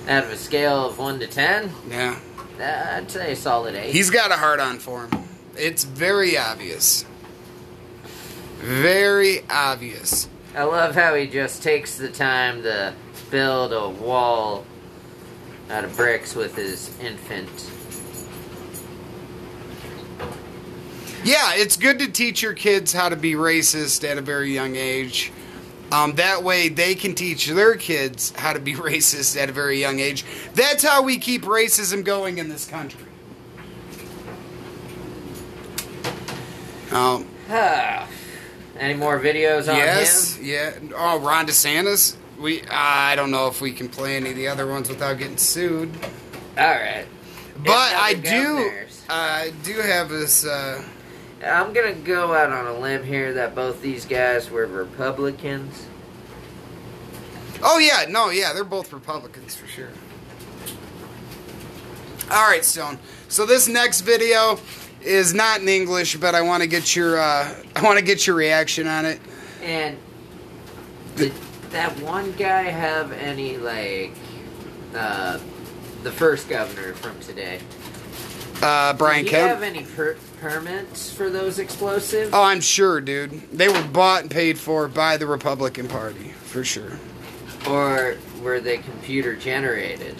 Speaker 2: Out of a scale of one to ten,
Speaker 1: Yeah.
Speaker 2: uh, I'd say a solid eight.
Speaker 1: He's got a hard on for him. It's very obvious. Very obvious.
Speaker 2: I love how he just takes the time to build a wall out of bricks with his infant.
Speaker 1: Yeah, it's good to teach your kids how to be racist at a very young age. Um, that way, they can teach their kids how to be racist at a very young age. That's how we keep racism going in this country. Um,
Speaker 2: Any more videos on
Speaker 1: yes,
Speaker 2: him?
Speaker 1: yeah. Oh, Ron DeSantis. We I don't know if we can play any of the other ones without getting sued.
Speaker 2: All right.
Speaker 1: But I do. I do have this uh
Speaker 2: I'm gonna go out on a limb here that both these guys were Republicans.
Speaker 1: Oh yeah, no, yeah, they're both Republicans for sure. All right, Stone. So this next video is not in English, but I want to get your uh, I want to get your reaction on it.
Speaker 2: And did that one guy have any like uh, the first governor from today?
Speaker 1: Uh, Brian
Speaker 2: Did he have
Speaker 1: Kemp.
Speaker 2: any per- permits for those explosives?
Speaker 1: Oh, I'm sure, dude. They were bought and paid for by the Republican Party for sure.
Speaker 2: Or were they computer generated?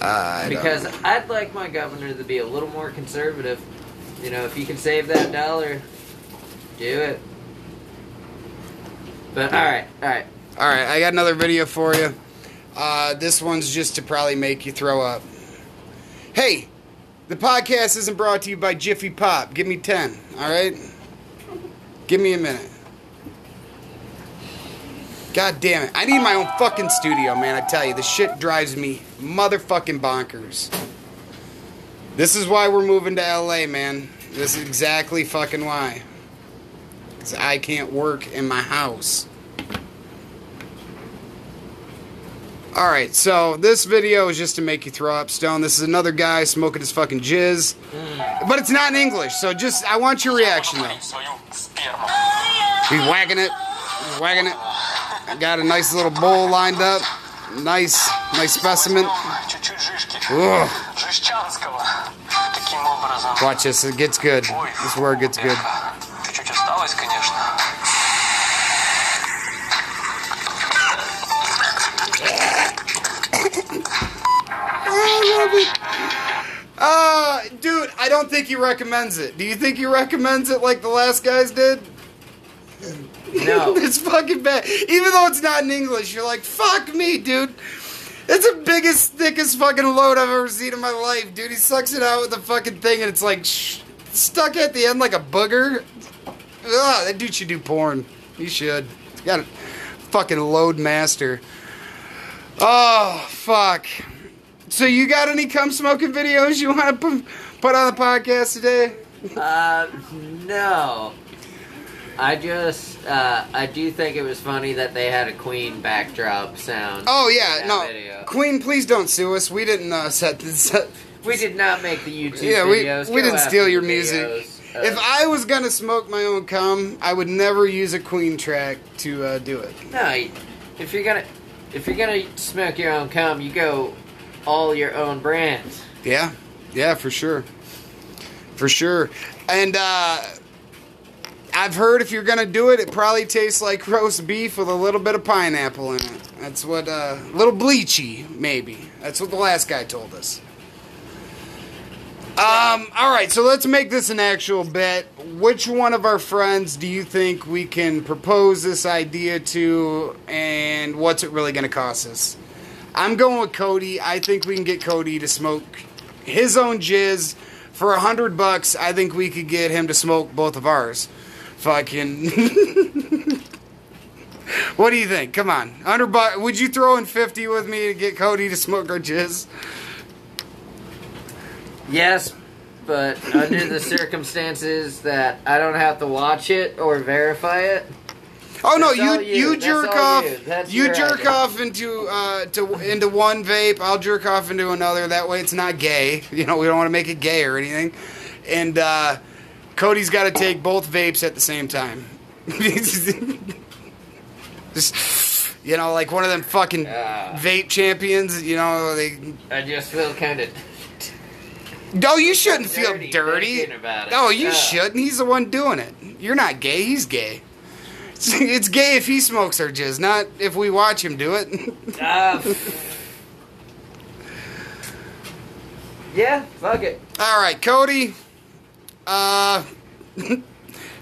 Speaker 1: Uh, I don't
Speaker 2: Because. I'd like my governor to be a little more conservative. You know, if you can save that dollar, do it. But all right, all right.
Speaker 1: All right, I got another video for you. Uh, this one's just to probably make you throw up. Hey, the podcast isn't brought to you by Jiffy Pop. Give me 10, all right? Give me a minute. God damn it. I need my own fucking studio, man. I tell you, this shit drives me motherfucking bonkers. This is why we're moving to LA, man. This is exactly fucking why. 'Cause I can't work in my house. All right, so this video is just to make you throw up, Stone. This is another guy smoking his fucking jizz, but it's not in English. So just, I want your reaction though. He's wagging it, he's whacking it. I got a nice little bowl lined up. Nice, nice specimen. Ugh. Watch this, it gets good. This word where it gets good. Uh, dude, I don't think he recommends it. Do you think he recommends it like the last guys did?
Speaker 2: No.
Speaker 1: it's fucking bad. Even though it's not in English, you're like, fuck me, dude. It's the biggest, thickest fucking load I've ever seen in my life, dude. He sucks it out with the fucking thing, and it's like sh- stuck at the end like a booger. Ugh, that dude should do porn. He should. He's got a fucking load master. Oh, fuck. So you got any cum smoking videos you want to put, put on the podcast today?
Speaker 2: Uh, no. I just, uh, I do think it was funny that they had a Queen backdrop sound.
Speaker 1: Oh yeah, no,
Speaker 2: video.
Speaker 1: Queen, please don't sue us. We didn't uh, set this. Up.
Speaker 2: We did not make the YouTube
Speaker 1: Yeah, we
Speaker 2: videos.
Speaker 1: we
Speaker 2: Go
Speaker 1: didn't steal your music.
Speaker 2: Uh,
Speaker 1: If I was gonna smoke my own cum, I would never use a Queen track to uh, do it.
Speaker 2: no, if you're gonna, if you're gonna smoke your own cum, you go all your own brands.
Speaker 1: Yeah, yeah, for sure, for sure. And uh, I've heard if you're gonna do it, it probably tastes like roast beef with a little bit of pineapple in it. That's what uh, little bleachy, maybe. That's what the last guy told us. Um, all right, so let's make this an actual bet. Which one of our friends do you think we can propose this idea to, and what's it really going to cost us? I'm going with Cody. I think we can get Cody to smoke his own jizz for a hundred bucks. I think we could get him to smoke both of ours. Fucking. what do you think? Come on, hundred bucks. Would you throw in fifty with me to get Cody to smoke our jizz?
Speaker 2: Yes, but under the circumstances that I don't have to watch it or verify it.
Speaker 1: Oh no, you you,
Speaker 2: you.
Speaker 1: Jerk off.
Speaker 2: you.
Speaker 1: You jerk
Speaker 2: idea.
Speaker 1: off into uh to into one vape. I'll jerk off into another. That way, it's not gay. You know, we don't want to make it gay or anything. And uh, Cody's got to take both vapes at the same time. Just you know, like one of them fucking
Speaker 2: Ah.
Speaker 1: vape champions. You know, they.
Speaker 2: I just feel kind of.
Speaker 1: No, you shouldn't feel
Speaker 2: dirty
Speaker 1: dirty.
Speaker 2: about it.
Speaker 1: No, you shouldn't. He's the one doing it. You're not gay. He's gay. It's, it's gay if he smokes our jizz, not if we watch him do it.
Speaker 2: Uh, yeah, fuck it.
Speaker 1: All right, Cody. Uh,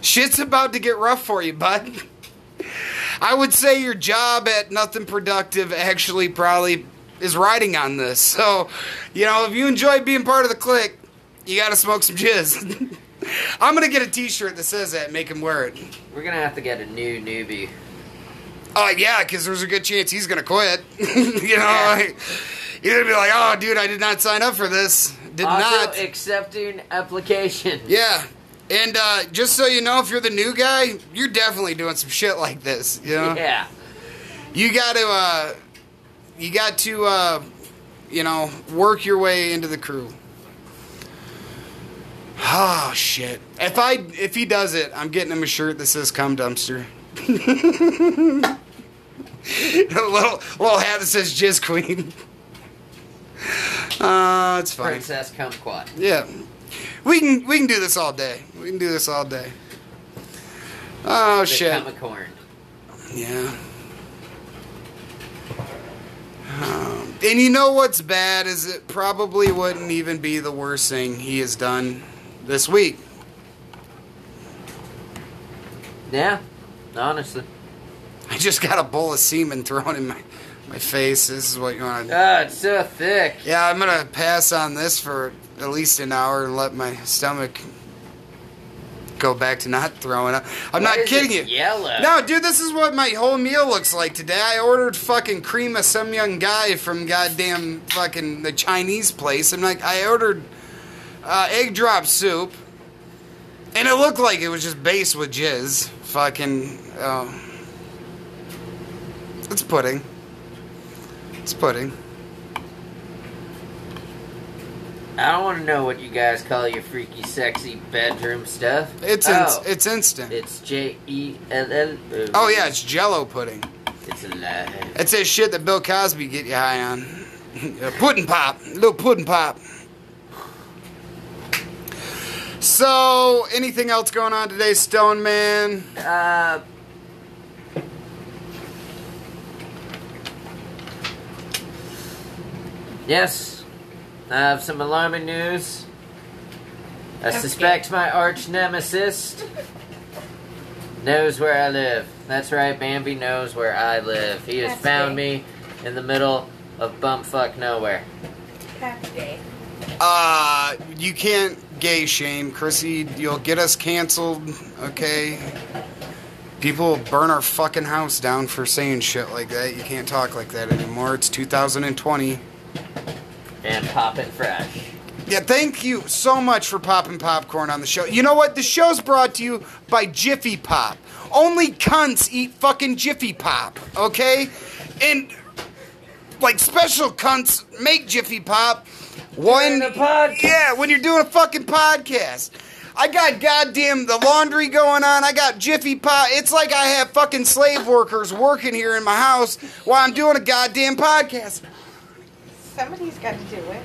Speaker 1: shit's about to get rough for you, bud. I would say your job at Nothing Productive actually probably is riding on this. So, you know, if you enjoy being part of the clique, you got to smoke some jizz. I'm gonna get a T-shirt that says that. and Make him wear it.
Speaker 2: We're gonna have to get a new newbie.
Speaker 1: Oh yeah, because there's a good chance he's gonna quit. you know,
Speaker 2: Yeah.
Speaker 1: like, you're gonna be like, "Oh, dude, I did not sign up for this. Did
Speaker 2: also
Speaker 1: not."
Speaker 2: accepting application.
Speaker 1: yeah, and uh, just so you know, if you're the new guy, you're definitely doing some shit like this. You know,
Speaker 2: Yeah.
Speaker 1: you got to, uh, you got to, uh, you know, work your way into the crew. Oh shit! If I if he does it, I'm getting him a shirt that says "Come Dumpster." a little little hat that says "Jizz Queen." Uh, it's fine.
Speaker 2: Princess Kumquat.
Speaker 1: Yeah, we can we can do this all day. We can do this all day. Oh shit! Yeah. Um, and you know what's bad is it probably wouldn't even be the worst thing he has done this week.
Speaker 2: Yeah. Honestly.
Speaker 1: I just got a bowl of semen thrown in my my face. This is what you want to.
Speaker 2: Oh, it's so thick.
Speaker 1: Yeah, I'm gonna pass on this for at least an hour and let my stomach go back to not throwing up. I'm
Speaker 2: Why
Speaker 1: not kidding you.
Speaker 2: Yellow.
Speaker 1: No, dude, this is what my whole meal looks like today. I ordered fucking cream of some young guy from goddamn fucking the Chinese place. I'm like, I ordered uh, egg drop soup, and it looked like it was just based with jizz. Fucking, oh. It's pudding. It's pudding.
Speaker 2: I don't want to know what you guys call your freaky, sexy bedroom stuff.
Speaker 1: It's
Speaker 2: oh,
Speaker 1: it's instant.
Speaker 2: it's J E L L.
Speaker 1: oh yeah, it's Jello pudding.
Speaker 2: It's a lie.
Speaker 1: That's that shit that Bill Cosby get you high on. Pudding pop, little pudding pop. So, anything else going on today, Stone Man?
Speaker 2: Uh. Yes, I have some alarming news. I suspect my arch nemesis knows where I live. That's right, Bambi knows where I live. He has
Speaker 9: That's
Speaker 2: found
Speaker 9: great.
Speaker 2: me in the middle of bumfuck nowhere.
Speaker 9: Happy day.
Speaker 1: Uh, you can't gay shame, Chrissy. You'll get us canceled, okay? People will burn our fucking house down for saying shit like that. You can't talk like that anymore. It's 2020.
Speaker 2: And poppin' fresh.
Speaker 1: Yeah, thank you so much for popping popcorn on the show. You know what? The show's brought to you by Jiffy Pop. Only cunts eat fucking Jiffy Pop, okay? And like special cunts make Jiffy Pop when
Speaker 2: During a podcast.
Speaker 1: yeah, when you're doing a fucking podcast. I got goddamn the laundry going on. I got Jiffy Pop. It's like I have fucking slave workers working here in my house while I'm doing a goddamn podcast.
Speaker 9: Somebody's got to do it.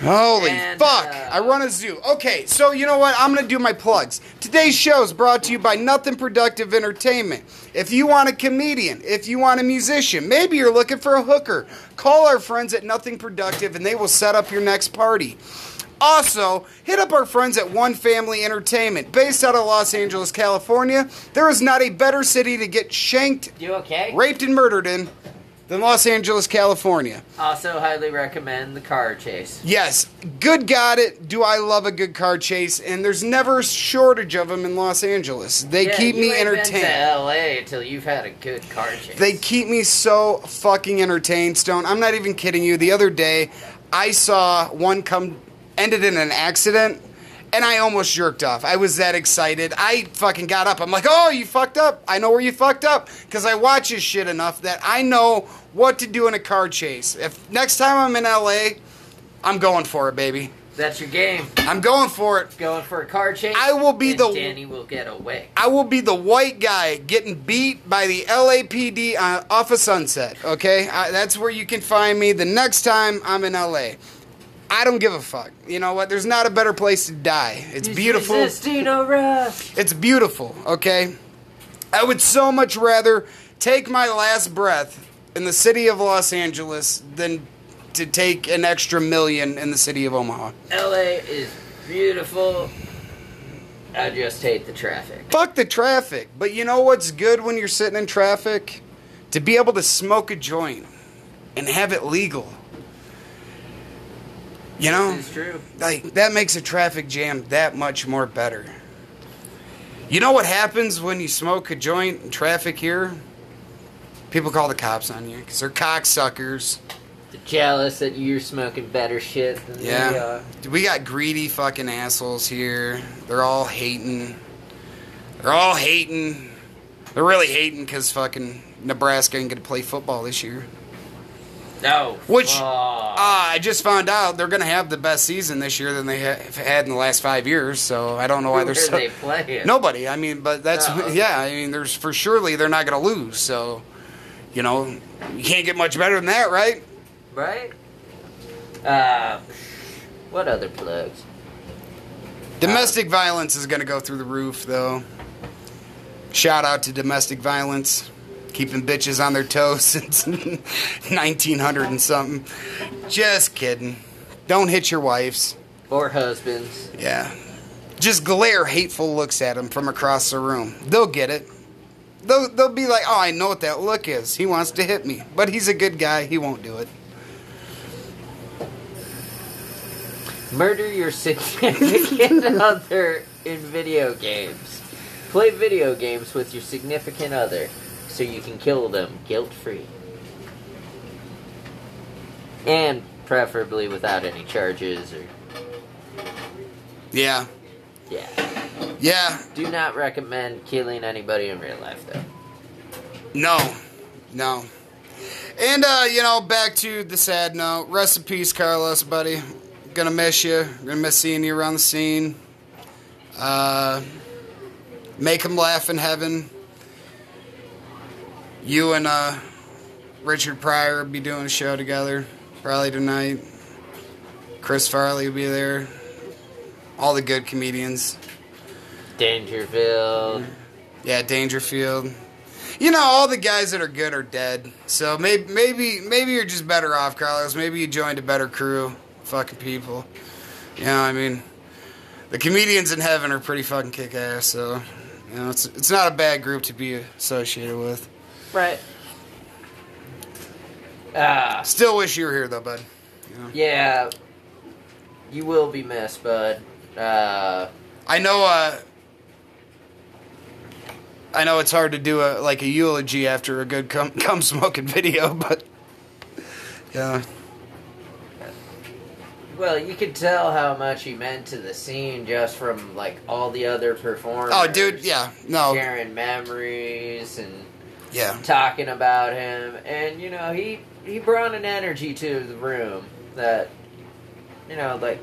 Speaker 1: Holy
Speaker 2: And,
Speaker 1: fuck!
Speaker 2: uh,
Speaker 1: I run a zoo. Okay, so you know what? I'm gonna do my plugs. Today's show is brought to you by Nothing Productive Entertainment. If you want a comedian, if you want a musician, maybe you're looking for a hooker, call our friends at Nothing Productive and they will set up your next party. Also, hit up our friends at One Family Entertainment, based out of Los Angeles, California. There is not a better city to get shanked,
Speaker 2: You okay?
Speaker 1: raped, and murdered in than Los Angeles, California.
Speaker 2: Also, highly recommend the car chase.
Speaker 1: Yes, good got it. Do I love a good car chase? And there's never a shortage of them in Los Angeles. They
Speaker 2: Yeah,
Speaker 1: keep me entertained.
Speaker 2: Been to LA until you've had a good car chase.
Speaker 1: They keep me so fucking entertained, Stone. I'm not even kidding you. The other day, I saw one come ended in an accident, and I almost jerked off. I was that excited. I fucking got up. I'm like, oh, you fucked up. I know where you fucked up because I watch this shit enough that I know what to do in a car chase. If next time I'm in LA, I'm going for it, baby.
Speaker 2: That's your game.
Speaker 1: I'm going for it.
Speaker 2: Going for a car chase.
Speaker 1: I will be the-
Speaker 2: Danny will get away.
Speaker 1: I will be the white guy getting beat by the LAPD uh, off of Sunset. Okay, I, that's where you can find me the next time I'm in LA. I don't give a fuck. You know what? There's not a better place to die. It's beautiful. It's beautiful. Okay, I would so much rather take my last breath in the city of Los Angeles than to take an extra million in the city of Omaha.
Speaker 2: LA is beautiful. I just hate the traffic.
Speaker 1: Fuck the traffic. But you know what's good when you're sitting in traffic? To be able to smoke a joint and have it legal. You know?
Speaker 2: It's true.
Speaker 1: Like, that makes a traffic jam that much more better. You know what happens when you smoke a joint in traffic here? People call the cops on you because they're cocksuckers.
Speaker 2: They're jealous that you're smoking better shit than they
Speaker 1: Yeah.
Speaker 2: are.
Speaker 1: We got greedy fucking assholes here. They're all hating. They're all hating. They're really hating because fucking Nebraska ain't going to play football this year.
Speaker 2: No.
Speaker 1: Which, uh, I just found out they're going to have the best season this year than they have had in the last five years. So I don't know why
Speaker 2: Who
Speaker 1: they're so.
Speaker 2: they playing?
Speaker 1: Nobody. I mean, but that's yeah. I mean, there's for surely they're not going to lose. So, you know, you can't get much better than that, right?
Speaker 2: Right? Uh, what other plugs?
Speaker 1: Domestic violence is going to go through the roof, though. Shout out to domestic violence, keeping bitches on their toes since 1900 and something. Just kidding. Don't hit your wives.
Speaker 2: Or husbands.
Speaker 1: Yeah. Just glare hateful looks at them from across the room. They'll get it. They'll, they'll be like, oh, I know what that look is. He wants to hit me. But he's a good guy. He won't do it.
Speaker 2: Murder your significant other in video games. Play video games with your significant other so you can kill them guilt free. And preferably without any charges or.
Speaker 1: Yeah.
Speaker 2: Yeah.
Speaker 1: Yeah.
Speaker 2: Do not recommend killing anybody in real life, though.
Speaker 1: No, no. And uh, you know, back to the sad note. Rest in peace, Carlos, buddy. Gonna miss you. Gonna miss seeing you around the scene. Uh, make him laugh in heaven. You and uh, Richard Pryor will be doing a show together probably tonight. Chris Farley will be there. All the good comedians.
Speaker 2: Dangerfield.
Speaker 1: Yeah, Dangerfield. You know, all the guys that are good are dead. So maybe, maybe, maybe you're just better off, Carlos. Maybe you joined a better crew, fucking people. You know, I mean, the comedians in heaven are pretty fucking kick ass. So, you know, it's it's not a bad group to be associated with.
Speaker 2: Right. Ah.
Speaker 1: Still wish you were here though, bud.
Speaker 2: Yeah. You will be missed, bud. Uh,
Speaker 1: I know. uh I know it's hard to do a like a eulogy after a good cum, cum smoking video, but yeah.
Speaker 2: well, you could tell how much he meant to the scene just from like all the other performers.
Speaker 1: Oh, dude, yeah, no,
Speaker 2: sharing memories and
Speaker 1: yeah.
Speaker 2: talking about him, and you know he he brought an energy to the room that you know like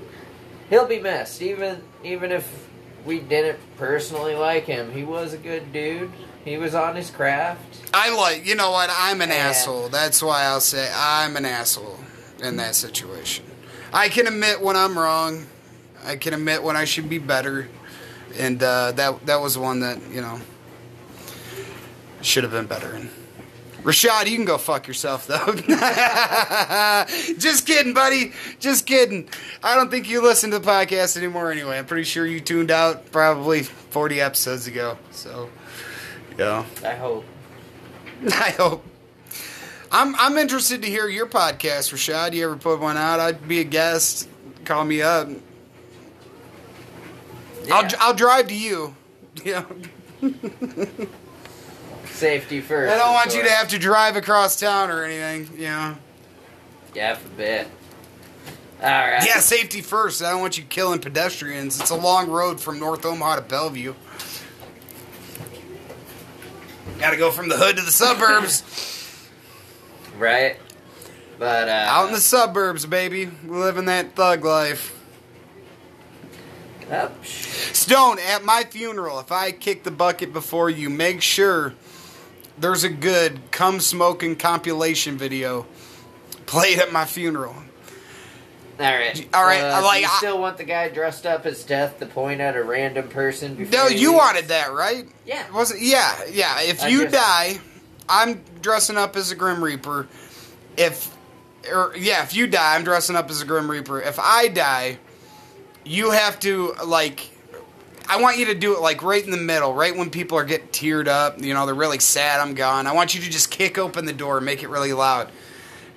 Speaker 2: he'll be missed even even if we didn't personally like him. He was a good dude. He was on his craft.
Speaker 1: I like, you know what? I'm an
Speaker 2: And-
Speaker 1: asshole. That's why I'll say I'm an asshole in that situation. I can admit when I'm wrong. I can admit when I should be better, and uh, that that was one that you know should have been better. And Rashad, you can go fuck yourself though. Just kidding, buddy. Just kidding. I don't think you listen to the podcast anymore anyway. I'm pretty sure you tuned out probably 40 episodes ago. So, yeah.
Speaker 2: I hope.
Speaker 1: I hope. I'm I'm interested to hear your podcast, Rashad. You ever put one out? I'd be a guest. Call me up. I'll I'll drive to you. Yeah.
Speaker 2: Safety first.
Speaker 1: I don't want you to have to drive across town or anything. Yeah.
Speaker 2: Yeah, for a bit. All right.
Speaker 1: Yeah, safety first. I don't want you killing pedestrians. It's a long road from North Omaha to Bellevue. Got to go from the hood to the suburbs.
Speaker 2: Right. But uh,
Speaker 1: Out in the suburbs, baby. In that thug life.
Speaker 2: Up.
Speaker 1: Stone, at my funeral, if I kick the bucket before you, make sure there's a good come smoking compilation video played at my funeral.
Speaker 2: All right.
Speaker 1: All right,
Speaker 2: Uh,
Speaker 1: like-
Speaker 2: you
Speaker 1: I-
Speaker 2: still want the guy dressed up as death to point at a random person? Before
Speaker 1: No, you wanted that, right?
Speaker 2: Yeah.
Speaker 1: Wasn't yeah, yeah. If
Speaker 2: I
Speaker 1: you
Speaker 2: just-
Speaker 1: die, I'm dressing up as a Grim Reaper. If or yeah, if you die, I'm dressing up as a Grim Reaper. If I die, you have to like I want you to do it like right in the middle, right when people are getting teared up, you know, they're really sad I'm gone. I want you to just kick open the door and make it really loud.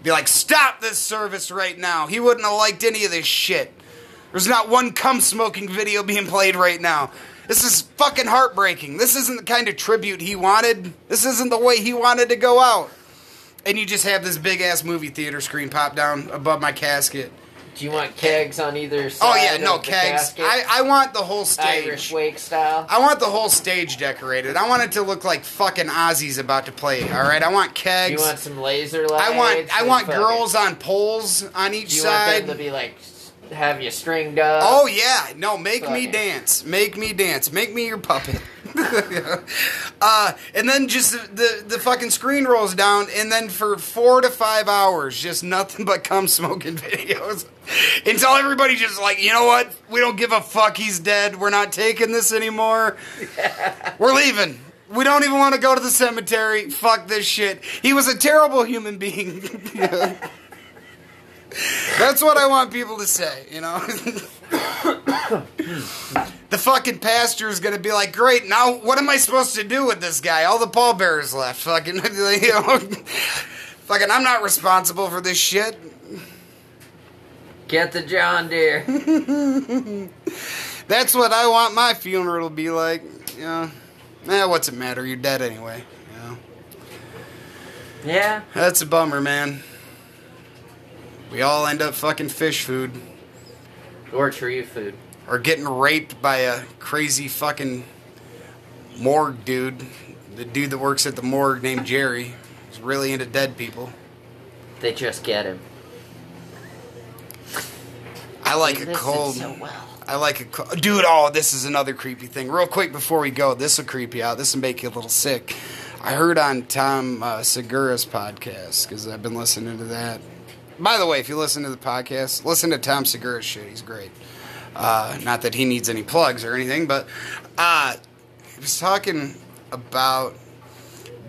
Speaker 1: Be like, "Stop this service right now." He wouldn't have liked any of this shit. There's not one cum smoking video being played right now. This is fucking heartbreaking. This isn't the kind of tribute he wanted. This isn't the way he wanted to go out. And you just have this big ass movie theater screen pop down above my casket.
Speaker 2: Do you want kegs on either side?
Speaker 1: Oh yeah, no kegs.
Speaker 2: casket?
Speaker 1: I, I want the whole stage Irish
Speaker 2: wake style.
Speaker 1: I want the whole stage decorated. I want it to look like fucking Ozzy's about to play. All right, I want
Speaker 2: Do
Speaker 1: kegs.
Speaker 2: you want some laser lights?
Speaker 1: I want I want girls on poles on each
Speaker 2: Do you
Speaker 1: side.
Speaker 2: want them to be like have you stringed up?
Speaker 1: Oh yeah, no, make me dance, make me dance, make me your puppet. uh, and then just the, the fucking screen rolls down, and then for four to five hours, just nothing but cum smoking videos, until everybody just like, you know what? We don't give a fuck. He's dead. We're not taking this anymore. We're leaving. We don't even want to go to the cemetery. Fuck this shit. He was a terrible human being. That's what I want people to say, you know? the fucking pastor is gonna be like, great, now what am I supposed to do with this guy? All the pallbearers left. Fucking, you know? fucking, I'm not responsible for this shit.
Speaker 2: Get the John Deere.
Speaker 1: That's what I want my funeral to be like, you know? Eh, what's it matter? You're dead anyway, you know?
Speaker 2: yeah.
Speaker 1: That's a bummer, man. We all end up fucking fish food.
Speaker 2: Or tree food.
Speaker 1: or getting raped by a crazy fucking morgue dude. The dude that works at the morgue named Jerry. He's really into dead people.
Speaker 2: They just get him.
Speaker 1: I like
Speaker 2: He
Speaker 1: a cold.
Speaker 2: so well.
Speaker 1: I like a co- dude. Oh, this is another creepy thing. Real quick before we go, this will creep you out. This will make you a little sick. I heard on Tom uh, Segura's podcast because I've been listening to that. By the way, if you listen to the podcast, listen to Tom Segura's shit. He's great. Uh, not that he needs any plugs or anything, but uh, he was talking about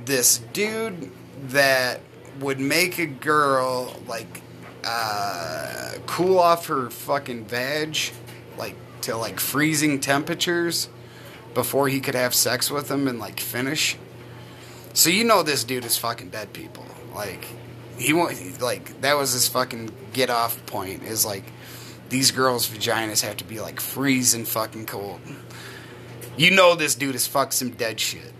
Speaker 1: this dude that would make a girl like uh, cool off her fucking vag, like to like freezing temperatures before he could have sex with them and like finish. So you know this dude is fucking dead people. Like he want like that was his fucking get off point is like these girls' vaginas have to be like freezing fucking cold. You know this dude has fucked some dead shit.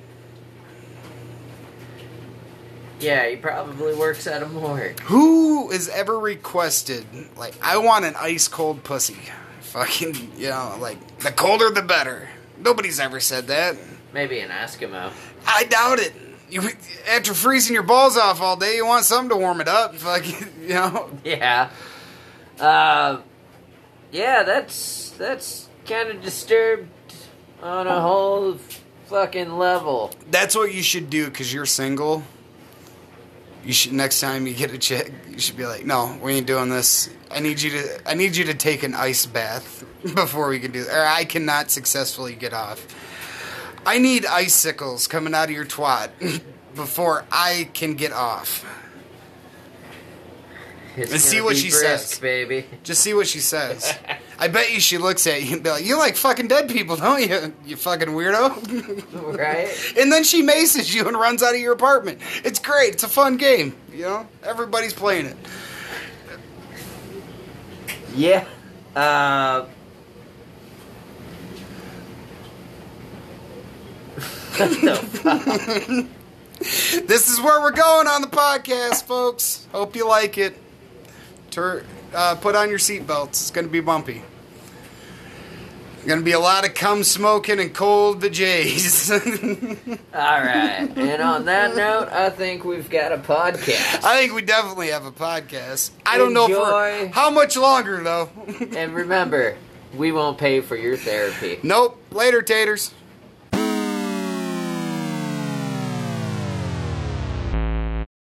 Speaker 2: Yeah, he probably works at a morgue.
Speaker 1: Who has ever requested like I want an ice cold pussy? Fucking you know, like the colder the better. Nobody's ever said that.
Speaker 2: Maybe an Eskimo.
Speaker 1: I doubt it. You, after freezing your balls off all day, you want something to warm it up. Fucking, you know.
Speaker 2: Yeah. Uh, yeah, that's that's kind of disturbed on a whole fucking level.
Speaker 1: That's what you should do because you're single. You should next time you get a chick, you should be like, "No, we ain't doing this. I need you to. I need you to take an ice bath before we can do. Or I cannot successfully get off. I need icicles coming out of your twat before I can get off.
Speaker 2: It's
Speaker 1: Let's see what she
Speaker 2: brisk,
Speaker 1: says.
Speaker 2: baby.
Speaker 1: Just see what she says. I bet you she looks at you and be like, "You like fucking dead people, don't you? You fucking weirdo."
Speaker 2: Right?
Speaker 1: And then she maces you and runs out of your apartment. It's great. It's a fun game. You know, everybody's playing it.
Speaker 2: Yeah. Uh. what the fuck?
Speaker 1: This is where we're going on the podcast, folks. Hope you like it. Tur- uh, put on your seatbelts. It's going to be bumpy. Going to be a lot of cum smoking and cold vajays.
Speaker 2: All right. And on that note, I think we've got a podcast.
Speaker 1: I think we definitely have a podcast. I don't know
Speaker 2: Enjoy.
Speaker 1: for how much longer though.
Speaker 2: And remember, we won't pay for your therapy.
Speaker 1: nope. Later, taters.